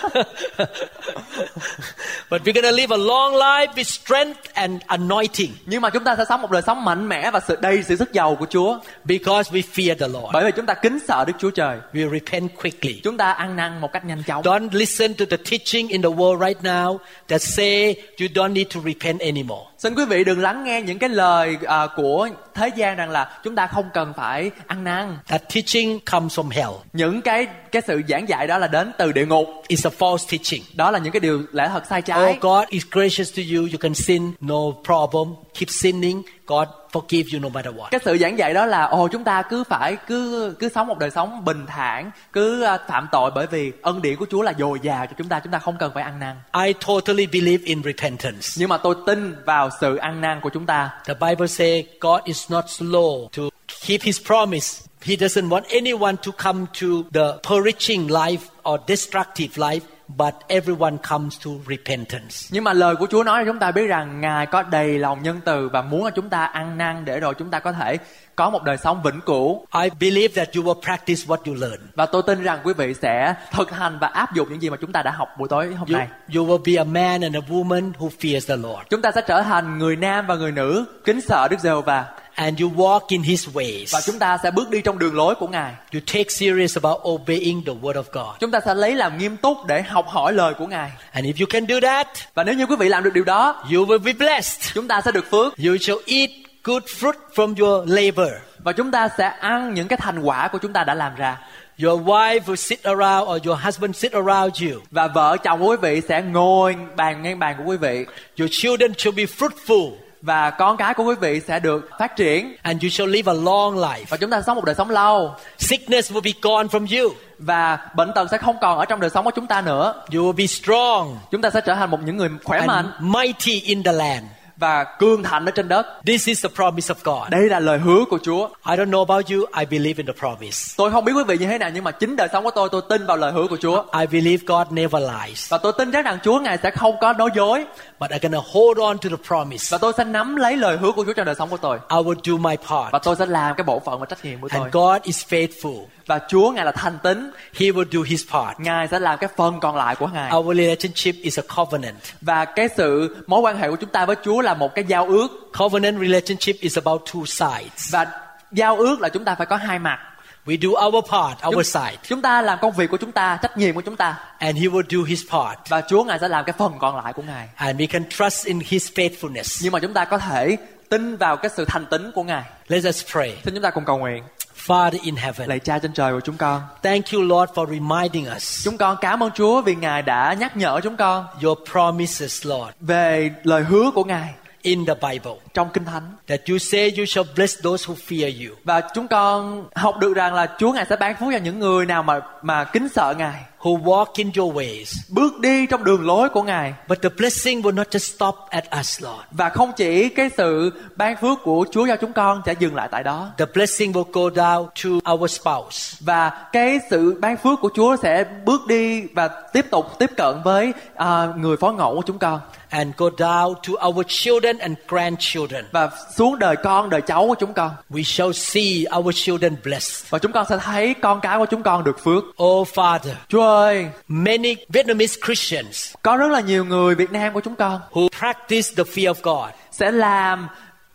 but we're to live a long life with strength and anointing nhưng mà chúng ta sẽ sống một đời sống mạnh mẽ và sự đầy sự sức giàu của Chúa because we fear the Lord. bởi vì chúng ta kính sợ Đức Chúa Trời We repent quickly. chúng ta ăn năn một cách nhanh chóng Don't listen to the teaching in the world right now that say you don't need to repent anymore. xin quý vị đừng lắng nghe những cái lời à, của thế gian rằng là chúng ta không cần phải ăn năn That teaching comes from hell. những cái cái sự giảng dạy đó là đến từ địa ngục It's a false teaching. đó là những cái điều lẽ thật sai trái Oh, God is gracious to you. You can sin, no problem. Keep sinning. God forgive you no matter what. cái sự giảng dạy đó là ồ chúng ta cứ phải cứ cứ sống một đời sống bình thản cứ à, phạm tội bởi vì ân điển của Chúa là dồi dào cho chúng ta chúng ta không cần phải ăn năn I totally believe in repentance. nhưng mà tôi tin vào sự ăn năn của chúng ta The Bible says God is not slow to keep his promise. He doesn't want anyone to come to the perishing life or destructive life, but everyone comes to repentance. Nhưng mà lời của Chúa nói chúng ta biết rằng Ngài có đầy lòng nhân từ và muốn là chúng ta ăn năn để rồi chúng ta có thể có một đời sống vĩnh cửu. I believe that you will practice what you learn. Và tôi tin rằng quý vị sẽ thực hành và áp dụng những gì mà chúng ta đã học buổi tối hôm You, nay. you will be a man and a woman who fears the Lord. Chúng ta sẽ trở thành người nam và người nữ kính sợ Đức Giê-hô-va And you walk in His ways. và chúng ta sẽ bước đi trong đường lối của Ngài. You take serious about obeying the Word of God. Chúng ta sẽ lấy làm nghiêm túc để học hỏi lời của Ngài. And if you can do that, Và nếu như quý vị làm được điều đó, you will be blessed. chúng ta sẽ được phước You shall eat good fruit from your labor. và chúng ta sẽ ăn những cái thành quả của chúng ta đã làm ra. Your wife will sit around or your husband sit around you. Và vợ chồng của quý vị sẽ ngồi bàn ngang bàn của quý vị Your children shall be fruitful và con cái của quý vị sẽ được phát triển and you shall live a long life. và chúng ta sống một đời sống lâu Sickness will be gone from you. và bệnh tật sẽ không còn ở trong đời sống của chúng ta nữa. You will be strong Chúng ta sẽ trở thành một những người khỏe mạnh mighty in the land. Và cương thạnh ở trên đất. This is the promise of God. Đây là lời hứa của Chúa. I don't know about you, I believe in the promise. Tôi không biết quý vị như thế nào nhưng mà chính đời sống của tôi tôi tin vào lời hứa của Chúa. I believe God never lies. Và tôi tin chắc rằng Chúa Ngài sẽ không có nói dối But I'm gonna hold on to the promise. và tôi sẽ nắm lấy lời hứa của Chúa trong đời sống của tôi I will do my và part. tôi sẽ làm cái bộ phận và trách nhiệm của tôi. And God is faithful. Và Chúa Ngài là thành tín, He will do his part. Ngài sẽ làm cái phần còn lại của Ngài. Our relationship is a covenant. Và cái sự mối quan hệ của chúng ta với Chúa là một cái giao ước Covenant relationship is about two sides. và giao ước là chúng ta phải có hai mặt. We do our part, Chúng, our side, chúng ta làm công việc của chúng ta, trách nhiệm của chúng ta and He will do His part. và Chúa Ngài sẽ làm cái phần còn lại của Ngài. And we can trust in His faithfulness. Nhưng mà chúng ta có thể tin vào cái sự thành tín của Ngài. Let us pray. Xin chúng ta cùng cầu nguyện. Father in heaven, Lạy Cha trên trời của chúng con. thank you, Lord, for reminding us Chúng con cảm ơn Chúa vì Ngài đã nhắc nhở chúng con your promises, Lord, về lời hứa của Ngài in the Bible. Trong Kinh Thánh. That you say you shall bless those who fear you, Và chúng con học được rằng là Chúa Ngài sẽ ban phước cho những người nào mà mà kính sợ Ngài, who walk in your ways. bước đi trong đường lối của Ngài But the blessing will not just stop at us, Lord. và không chỉ cái sự ban phước của Chúa cho chúng con sẽ dừng lại tại đó. The blessing will go down to our spouse, Và cái sự ban phước của Chúa sẽ bước đi và tiếp tục tiếp cận với à, người phó ngẫu của chúng con and go down to our children and grandchildren. Và xuống đời con, đời cháu của chúng con. We shall see our children blessed. Và chúng con sẽ thấy con cái của chúng con được phước. Oh, Father, Chúa ơi, many Vietnamese Christians có rất là nhiều người Việt Nam của chúng con who practice the fear of God sẽ làm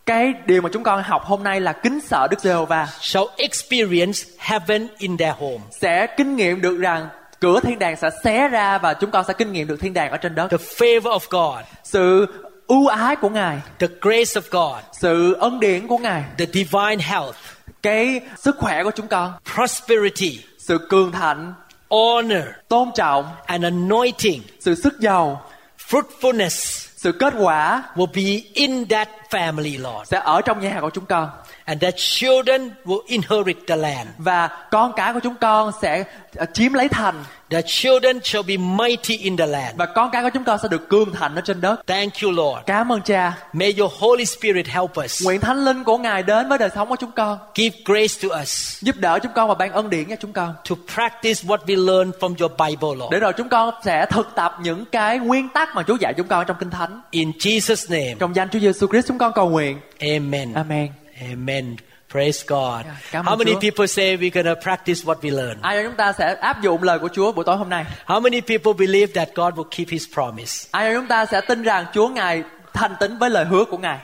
cái điều mà chúng con học hôm nay là kính sợ Đức Giê-hô-va shall experience heaven in their home. sẽ kinh nghiệm được rằng cửa thiên đàng sẽ xé ra và chúng con sẽ kinh nghiệm được thiên đàng ở trên đất The favor of God, sự ưu ái của ngài. The grace of God, sự ân điển của ngài. The divine health, cái sức khỏe của chúng con. Prosperity, sự cường thạnh. Honor, tôn trọng. And anointing, sự sức giàu. Fruitfulness. Sự kết quả will be in that family, Lord. sẽ ở trong nhà của chúng con And that children will inherit the land. và con cái của chúng con sẽ ờ, chiếm lấy thành The children shall be mighty in the land. và con cái của chúng con sẽ được cương thành ở trên đất Thank you, Lord. cảm ơn cha May your Holy Spirit help us. nguyện thánh linh của ngài đến với đời sống của chúng con Give grace to us giúp đỡ chúng con và ban ân điển cho chúng con to practice what we learn from your Bible, để Lord. rồi chúng con sẽ thực tập những cái nguyên tắc mà Chúa dạy chúng con trong kinh thánh In Jesus' name, trong danh Chúa Giêsu Christ chúng con cầu nguyện amen. Amen Amen. Praise God. cảm How many Chúa. people say we're to practice what we learn? ai trong chúng ta sẽ áp dụng lời của Chúa buổi tối hôm nay How many people believe that God will keep his promise? ai trong chúng ta sẽ tin rằng Chúa ngài thành tín với lời hứa của ngài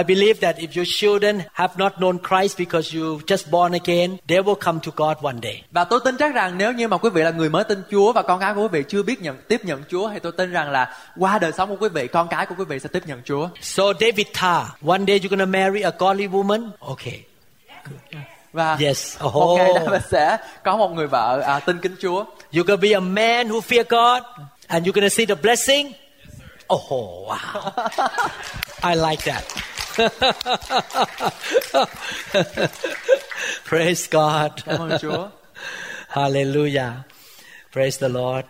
I believe that if your children have not known Christ because you just born again, they will come to God one day. và tôi tin chắc rằng nếu như mà quý vị là người mới tin Chúa và con cái của quý vị chưa biết nhận tiếp nhận Chúa thì tôi tin rằng là qua đời sống của quý vị con cái của quý vị sẽ tiếp nhận Chúa So David Ta, one day you're gonna marry a godly woman? Okay. và Yes. một Oh. ngày đó mình sẽ có một người vợ à, tin kính Chúa You're gonna be a man who fear God and you're gonna see the blessing? Oh wow. I like that. Praise God. cảm ơn Chúa Hallelujah. Praise the Lord.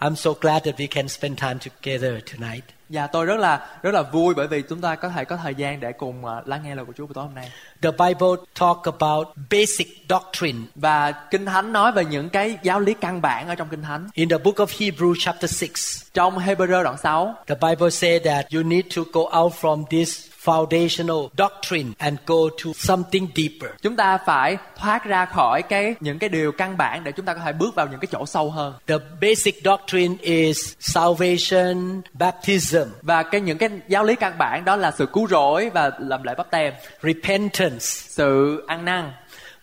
I'm so glad that we can spend time together tonight. Và tôi rất là rất là vui bởi vì chúng ta có thể có thời gian để cùng à, lắng nghe lời của Chúa buổi tối hôm nay. The Bible talk about basic doctrine. Và Kinh Thánh nói về những cái giáo lý căn bản ở trong Kinh Thánh. In the book of Hebrew chapter 6, Trong Hebrew đoạn 6, the Bible says that you need to go out from this foundational doctrine and go to something deeper. chúng ta phải thoát ra khỏi cái những cái điều căn bản để chúng ta có thể bước vào những cái chỗ sâu hơn. The basic doctrine is salvation, baptism, Và cái những cái giáo lý căn bản đó là sự cứu rỗi và làm lễ bắp tem, repentance. sự ăn năn.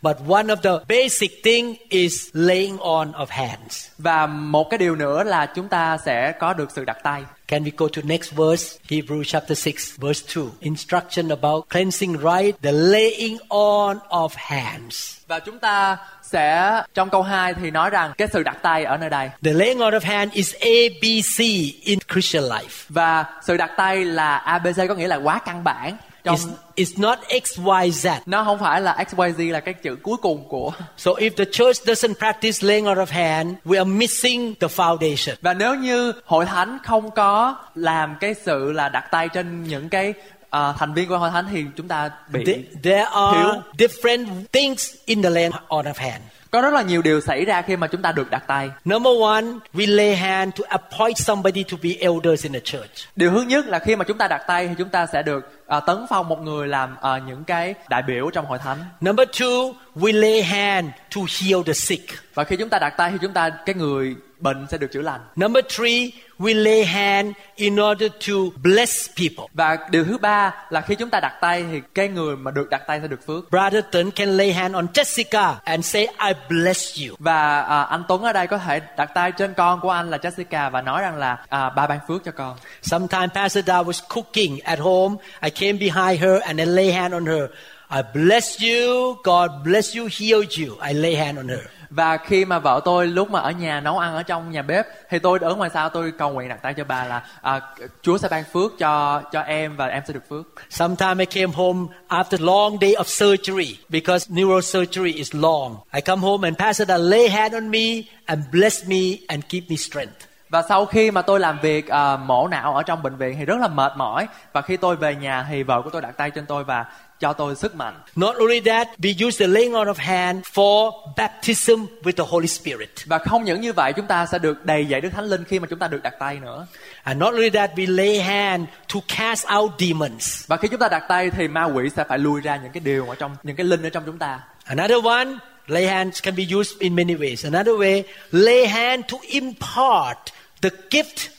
But one of the basic thing is laying on of hands. Và một cái điều nữa là chúng ta sẽ có được sự đặt tay. Can we go to next verse? Hebrew chapter 6 verse 2. Instruction about cleansing right, the laying on of hands. Và chúng ta sẽ trong câu 2 thì nói rằng cái sự đặt tay ở nơi đây. The laying on of hand is ABC in Christian life. Và sự đặt tay là ABC có nghĩa là quá căn bản. Trong It's, it's not X, Y, Z. nó không phải là XYZ là cái chữ cuối cùng của So if the church doesn't practice laying on of hand, we are missing the foundation. Và nếu như hội thánh không có làm cái sự là đặt tay trên những cái ờ, thành viên của hội thánh thì chúng ta bị There, there are thiếu. different things in the laying on of hand. Có rất là nhiều điều xảy ra khi mà chúng ta được đặt tay. Number one, we lay hand to appoint somebody to be elders in the church. Điều thứ nhất là khi mà chúng ta đặt tay thì chúng ta sẽ được ờ, tấn phong một người làm ờ, những cái đại biểu trong hội thánh. Number two, we lay hand to heal the sick. Và khi chúng ta đặt tay thì chúng ta cái người bệnh sẽ được chữa lành. Number three, we lay hand in order to bless people. Và điều thứ ba là khi chúng ta đặt tay thì cái người mà được đặt tay sẽ được phước. Brother Tun can lay hand on Jessica and say, I bless you. Và à, anh Tuấn ở đây có thể đặt tay trên con của anh là Jessica và nói rằng là à, ba ban phước cho con. Sometime Pastor Da was cooking at home. I came behind her and I lay hand on her. I bless you. God bless you, healed you. I lay hand on her. Và khi mà vợ tôi lúc mà ở nhà nấu ăn ở trong nhà bếp thì tôi ở ngoài sau tôi cầu nguyện đặt tay cho bà là à, Chúa sẽ ban phước cho cho em và em sẽ được phước. Sometime I came home after long day of surgery because neurosurgery is long. I come home and Pastor Da lay hand on me and bless me and give me strength. Và sau khi mà tôi làm việc à, mổ não ở trong bệnh viện thì rất là mệt mỏi và khi tôi về nhà thì vợ của tôi đặt tay trên tôi và cho tôi sức mạnh. Not only that, we use the laying on of hand for baptism with the Holy Spirit. Và không những như vậy chúng ta sẽ được đầy dạy Đức Thánh Linh khi mà chúng ta được đặt tay nữa. And not only that, we lay hand to cast out demons. Và khi chúng ta đặt tay thì ma quỷ sẽ phải lui ra những cái điều ở trong những cái linh ở trong chúng ta. Another one, lay hands can be used in many ways. Another way, lay hand to impart the gift,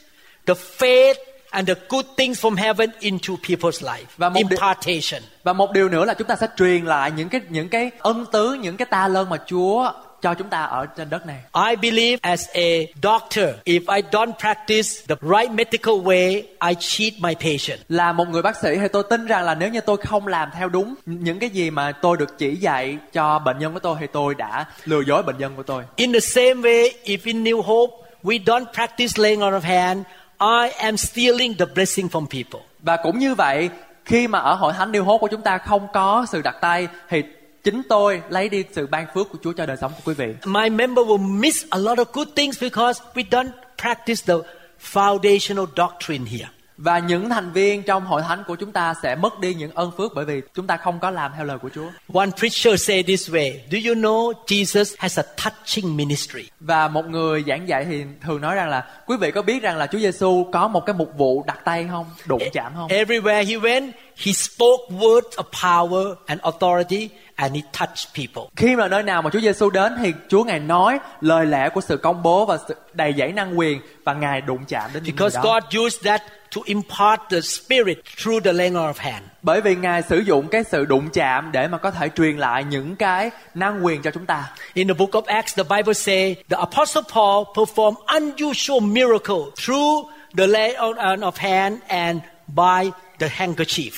the faith, and the good things from heaven into people's life. Và một điều- Impartation. Và một điều nữa là chúng ta sẽ truyền lại những cái những cái ân tứ, những cái ta lơn mà Chúa cho chúng ta ở trên đất này. I believe as a doctor, if I don't practice the right medical way, I cheat my patient. Là một người bác sĩ thì tôi tin rằng là nếu như tôi không làm theo đúng những cái gì mà tôi được chỉ dạy cho bệnh nhân của tôi thì tôi đã lừa dối bệnh nhân của tôi. In the same way, if in New Hope we don't practice laying on of hand, I am stealing the blessing from people. Và cũng như vậy, khi mà ở hội thánh New Hope của chúng ta không có sự đặt tay thì chính tôi lấy đi sự ban phước của Chúa cho đời sống của quý vị. My member will miss a lot of good things because we don't practice the foundational doctrine here. Và những thành viên trong hội thánh của chúng ta sẽ mất đi những ơn phước bởi vì chúng ta không có làm theo lời của Chúa. One preacher said this way Do you know Jesus has a touching ministry? Và một người giảng dạy thì thường nói rằng là quý vị có biết rằng là Chúa Giêsu có một cái mục vụ đặt tay không, đụng chạm không? Everywhere he went, he spoke words of power and authority and he touched people. Khi mà nơi nào mà Chúa Giêsu đến thì Chúa ngài nói lời lẽ của sự công bố và sự đầy dẫy năng quyền và ngài đụng chạm đến những người Because đó. God used that to impart the spirit through the laying of hand. Bởi vì ngài sử dụng cái sự đụng chạm để mà có thể truyền lại những cái năng quyền cho chúng ta. In the book of Acts, the Bible says the Apostle Paul performed unusual miracle through the laying on of hand and by the handkerchief.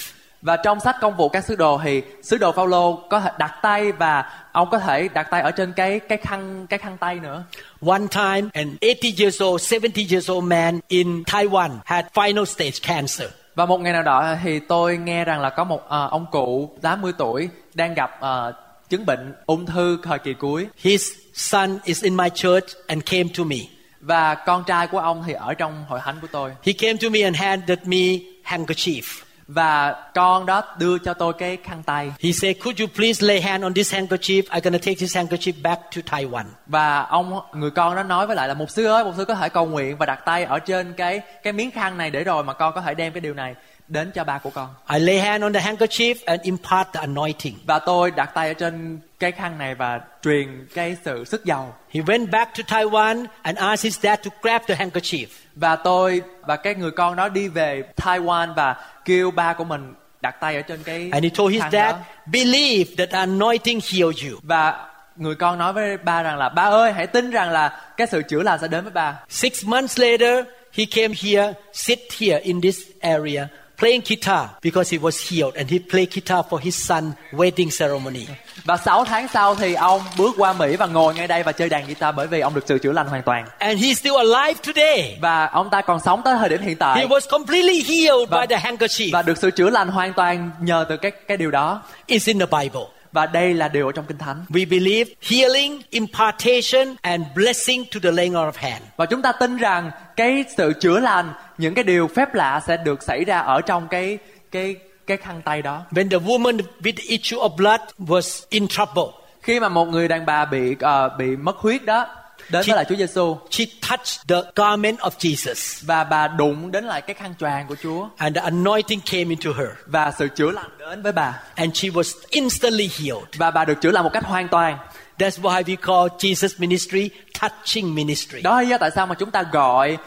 Và trong sách công vụ các sứ đồ thì sứ đồ Phaolô có thể đặt tay và ông có thể đặt tay ở trên cái cái khăn cái khăn tay nữa. One time, an 80 years old, 70 years old man in Taiwan had final stage cancer. Và một ngày nào đó thì tôi nghe rằng là có một ờ, ông cụ 80 tuổi đang gặp ờ, chứng bệnh ung thư thời kỳ cuối His son is in my church and came to me. và con trai của ông thì ở trong hội thánh của tôi He came to me and handed me handkerchief. và con đó đưa cho tôi cái khăn tay He said, Could you please lay hand on this handkerchief? I'm to take this handkerchief back to Taiwan. và ông người con đó nói với lại là mục sư ơi mục sư có thể cầu nguyện và đặt tay ở trên cái cái miếng khăn này để rồi mà con có thể đem cái điều này đến cho ba của con I lay hand on the handkerchief and impart the anointing. và tôi đặt tay ở trên cái khăn này và truyền cái sự sức giàu He went back to Taiwan and asked his dad to grab the handkerchief. và tôi và cái người con đó đi về Taiwan và kêu ba của mình đặt tay ở trên cái And he told his dad, đó. Believe that the anointing healed you. và người con nói với ba rằng là ba ơi hãy tin rằng là cái sự chữa lành sẽ đến với ba Six months later, he came here, sit here in this area, playing guitar because he was healed, and he played guitar for his son wedding ceremony. và 6 tháng sau thì ông bước qua Mỹ và ngồi ngay đây và chơi đàn guitar bởi vì ông được sự chữa lành hoàn toàn And he's still alive today. và ông ta còn sống tới thời điểm hiện He tại was completely healed Và- by the handkerchief. và được sự chữa lành hoàn toàn nhờ từ cái cái điều đó It's in the Bible. Và đây là điều ở trong kinh thánh We believe healing, impartation, and blessing to the laying on of hand. và chúng ta tin rằng cái sự chữa lành những cái điều phép lạ sẽ được xảy ra ở trong cái cái cái khăn tay đó When the woman with the issue of blood was in trouble, khi mà một người đàn bà bị ờ, bị mất huyết đó đến Chị- với lại Chúa Giêsu she touched the garment of Jesus, và bà đụng đến lại cái khăn choàng của Chúa and the anointing came into her, và sự chữa lành đến với bà and she was instantly healed. và bà được chữa lành một cách hoàn toàn That's why we call Jesus' ministry touching ministry. đó là tại sao mà chúng ta gọi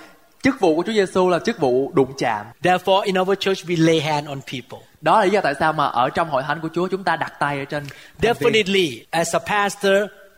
chức vụ của Chúa Giêsu là chức vụ đụng chạm Therefore, in our church, we lay hand on people. đó là lý do tại sao mà ở trong hội thánh của Chúa chúng ta đặt tay ở trên. Definitely, as a pastor,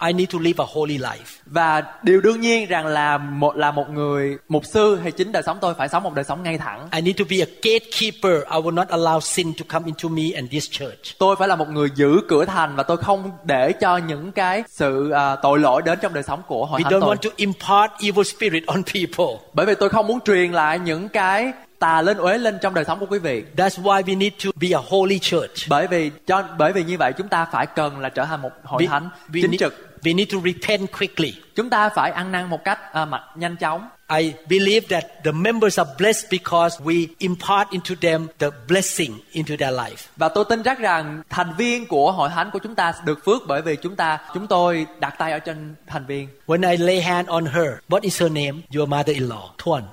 I need to live a holy life. và điều đương nhiên rằng là một là một người mục sư hay chính đời sống tôi phải sống một đời sống ngay thẳng I need to be a gatekeeper. I will not allow sin to come into me and this church. tôi phải là một người giữ cửa thành và tôi không để cho những cái sự à, tội lỗi đến trong đời sống của hội We thánh don't tôi want to impart evil spirit on people. bởi vì tôi không muốn truyền lại những cái tà lên uế lên trong đời sống của quý vị That's why we need to be a holy church. bởi vì cho bởi vì như vậy chúng ta phải cần là trở thành một hội We, thánh we chính need, trực we need to repent quickly. chúng ta phải ăn năn một cách à, mặt nhanh chóng I believe that the members are blessed because we impart into them the blessing into their life. và tôi tin chắc rằng thành viên của hội thánh của chúng ta được phước bởi vì chúng ta chúng tôi đặt tay ở trên thành viên When I lay hand on her, what is her name? Your mother-in-law, Tuan.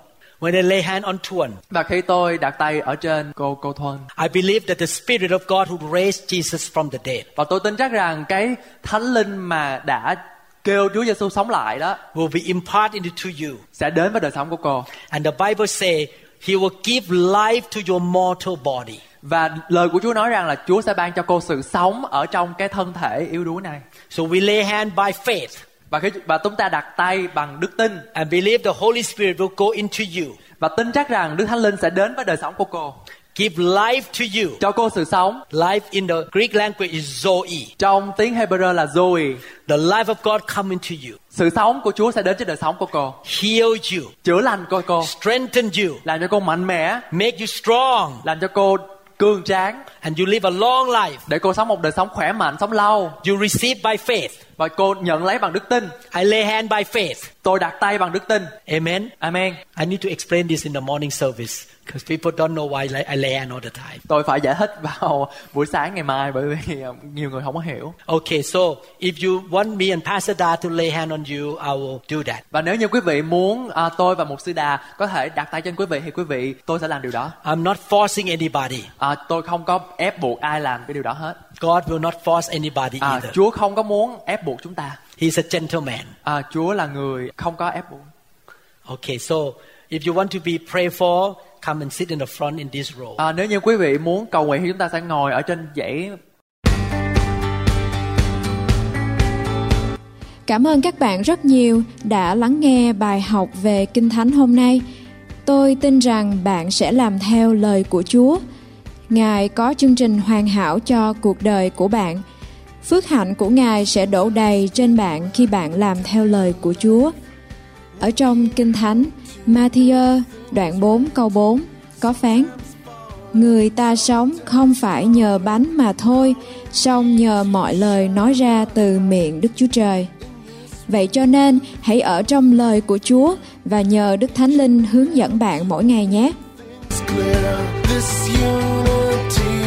When I lay hand on Tuan, và khi tôi đặt tay ở trên cô cô Thuần I believe that the Spirit of God who raised Jesus from the dead và tôi tin chắc rằng cái thánh linh mà đã kêu Chúa Giêsu sống lại đó will be imparted into you. sẽ đến với đời sống của cô And the Bible say he will give life to your mortal body. và lời của Chúa nói rằng là Chúa sẽ ban cho cô sự sống ở trong cái thân thể yếu đuối này So we lay hand by faith và khi và chúng ta đặt tay bằng đức tin. And believe the Holy Spirit will go into you, và tin chắc rằng Đức Thánh Linh sẽ đến với đời sống của cô. Give life to you. cho cô sự sống. Life in the Greek language is Zoe. trong tiếng Hebrew là Zoe. The life of God come into you, sự sống của Chúa sẽ đến trên đời sống của cô. Heal you, chữa lành cô cô. Strengthen you, làm cho cô mạnh mẽ. Make you strong, làm cho cô cường tráng and you live a long life. để cô sống một đời sống khỏe mạnh sống lâu You receive by faith. và cô nhận lấy bằng đức tin I lay hand by faith. tôi đặt tay bằng đức tin Amen. amen I need to explain this in the morning service because people don't know why I hand all the time. tôi phải giải thích vào buổi sáng ngày mai bởi vì ờ, nhiều người không có hiểu Okay, so if you want me and Pastor Da to lay hand on you, I will do that. và nếu như quý vị muốn à, tôi và một sư đà có thể đặt tay trên quý vị thì quý vị tôi sẽ làm điều đó I'm not forcing anybody. à, tôi không có ép buộc ai làm cái điều đó hết God will not force anybody à, either. Chúa không có muốn ép buộc chúng ta He's a gentleman. à, Chúa là người không có ép buộc Okay, so if you want to be prayed for, come and sit in the front in this row. à, nếu như quý vị muốn cầu nguyện thì chúng ta sẽ ngồi ở trên dãy Cảm ơn các bạn rất nhiều đã lắng nghe bài học về Kinh Thánh hôm nay. Tôi tin rằng bạn sẽ làm theo lời của Chúa. Ngài có chương trình hoàn hảo cho cuộc đời của bạn. Phước hạnh của Ngài sẽ đổ đầy trên bạn khi bạn làm theo lời của Chúa. Ở trong Kinh Thánh, Matthew đoạn 4 câu 4 có phán Người ta sống không phải nhờ bánh mà thôi, song nhờ mọi lời nói ra từ miệng Đức Chúa Trời. Vậy cho nên hãy ở trong lời của Chúa và nhờ Đức Thánh Linh hướng dẫn bạn mỗi ngày nhé. It's clear this unity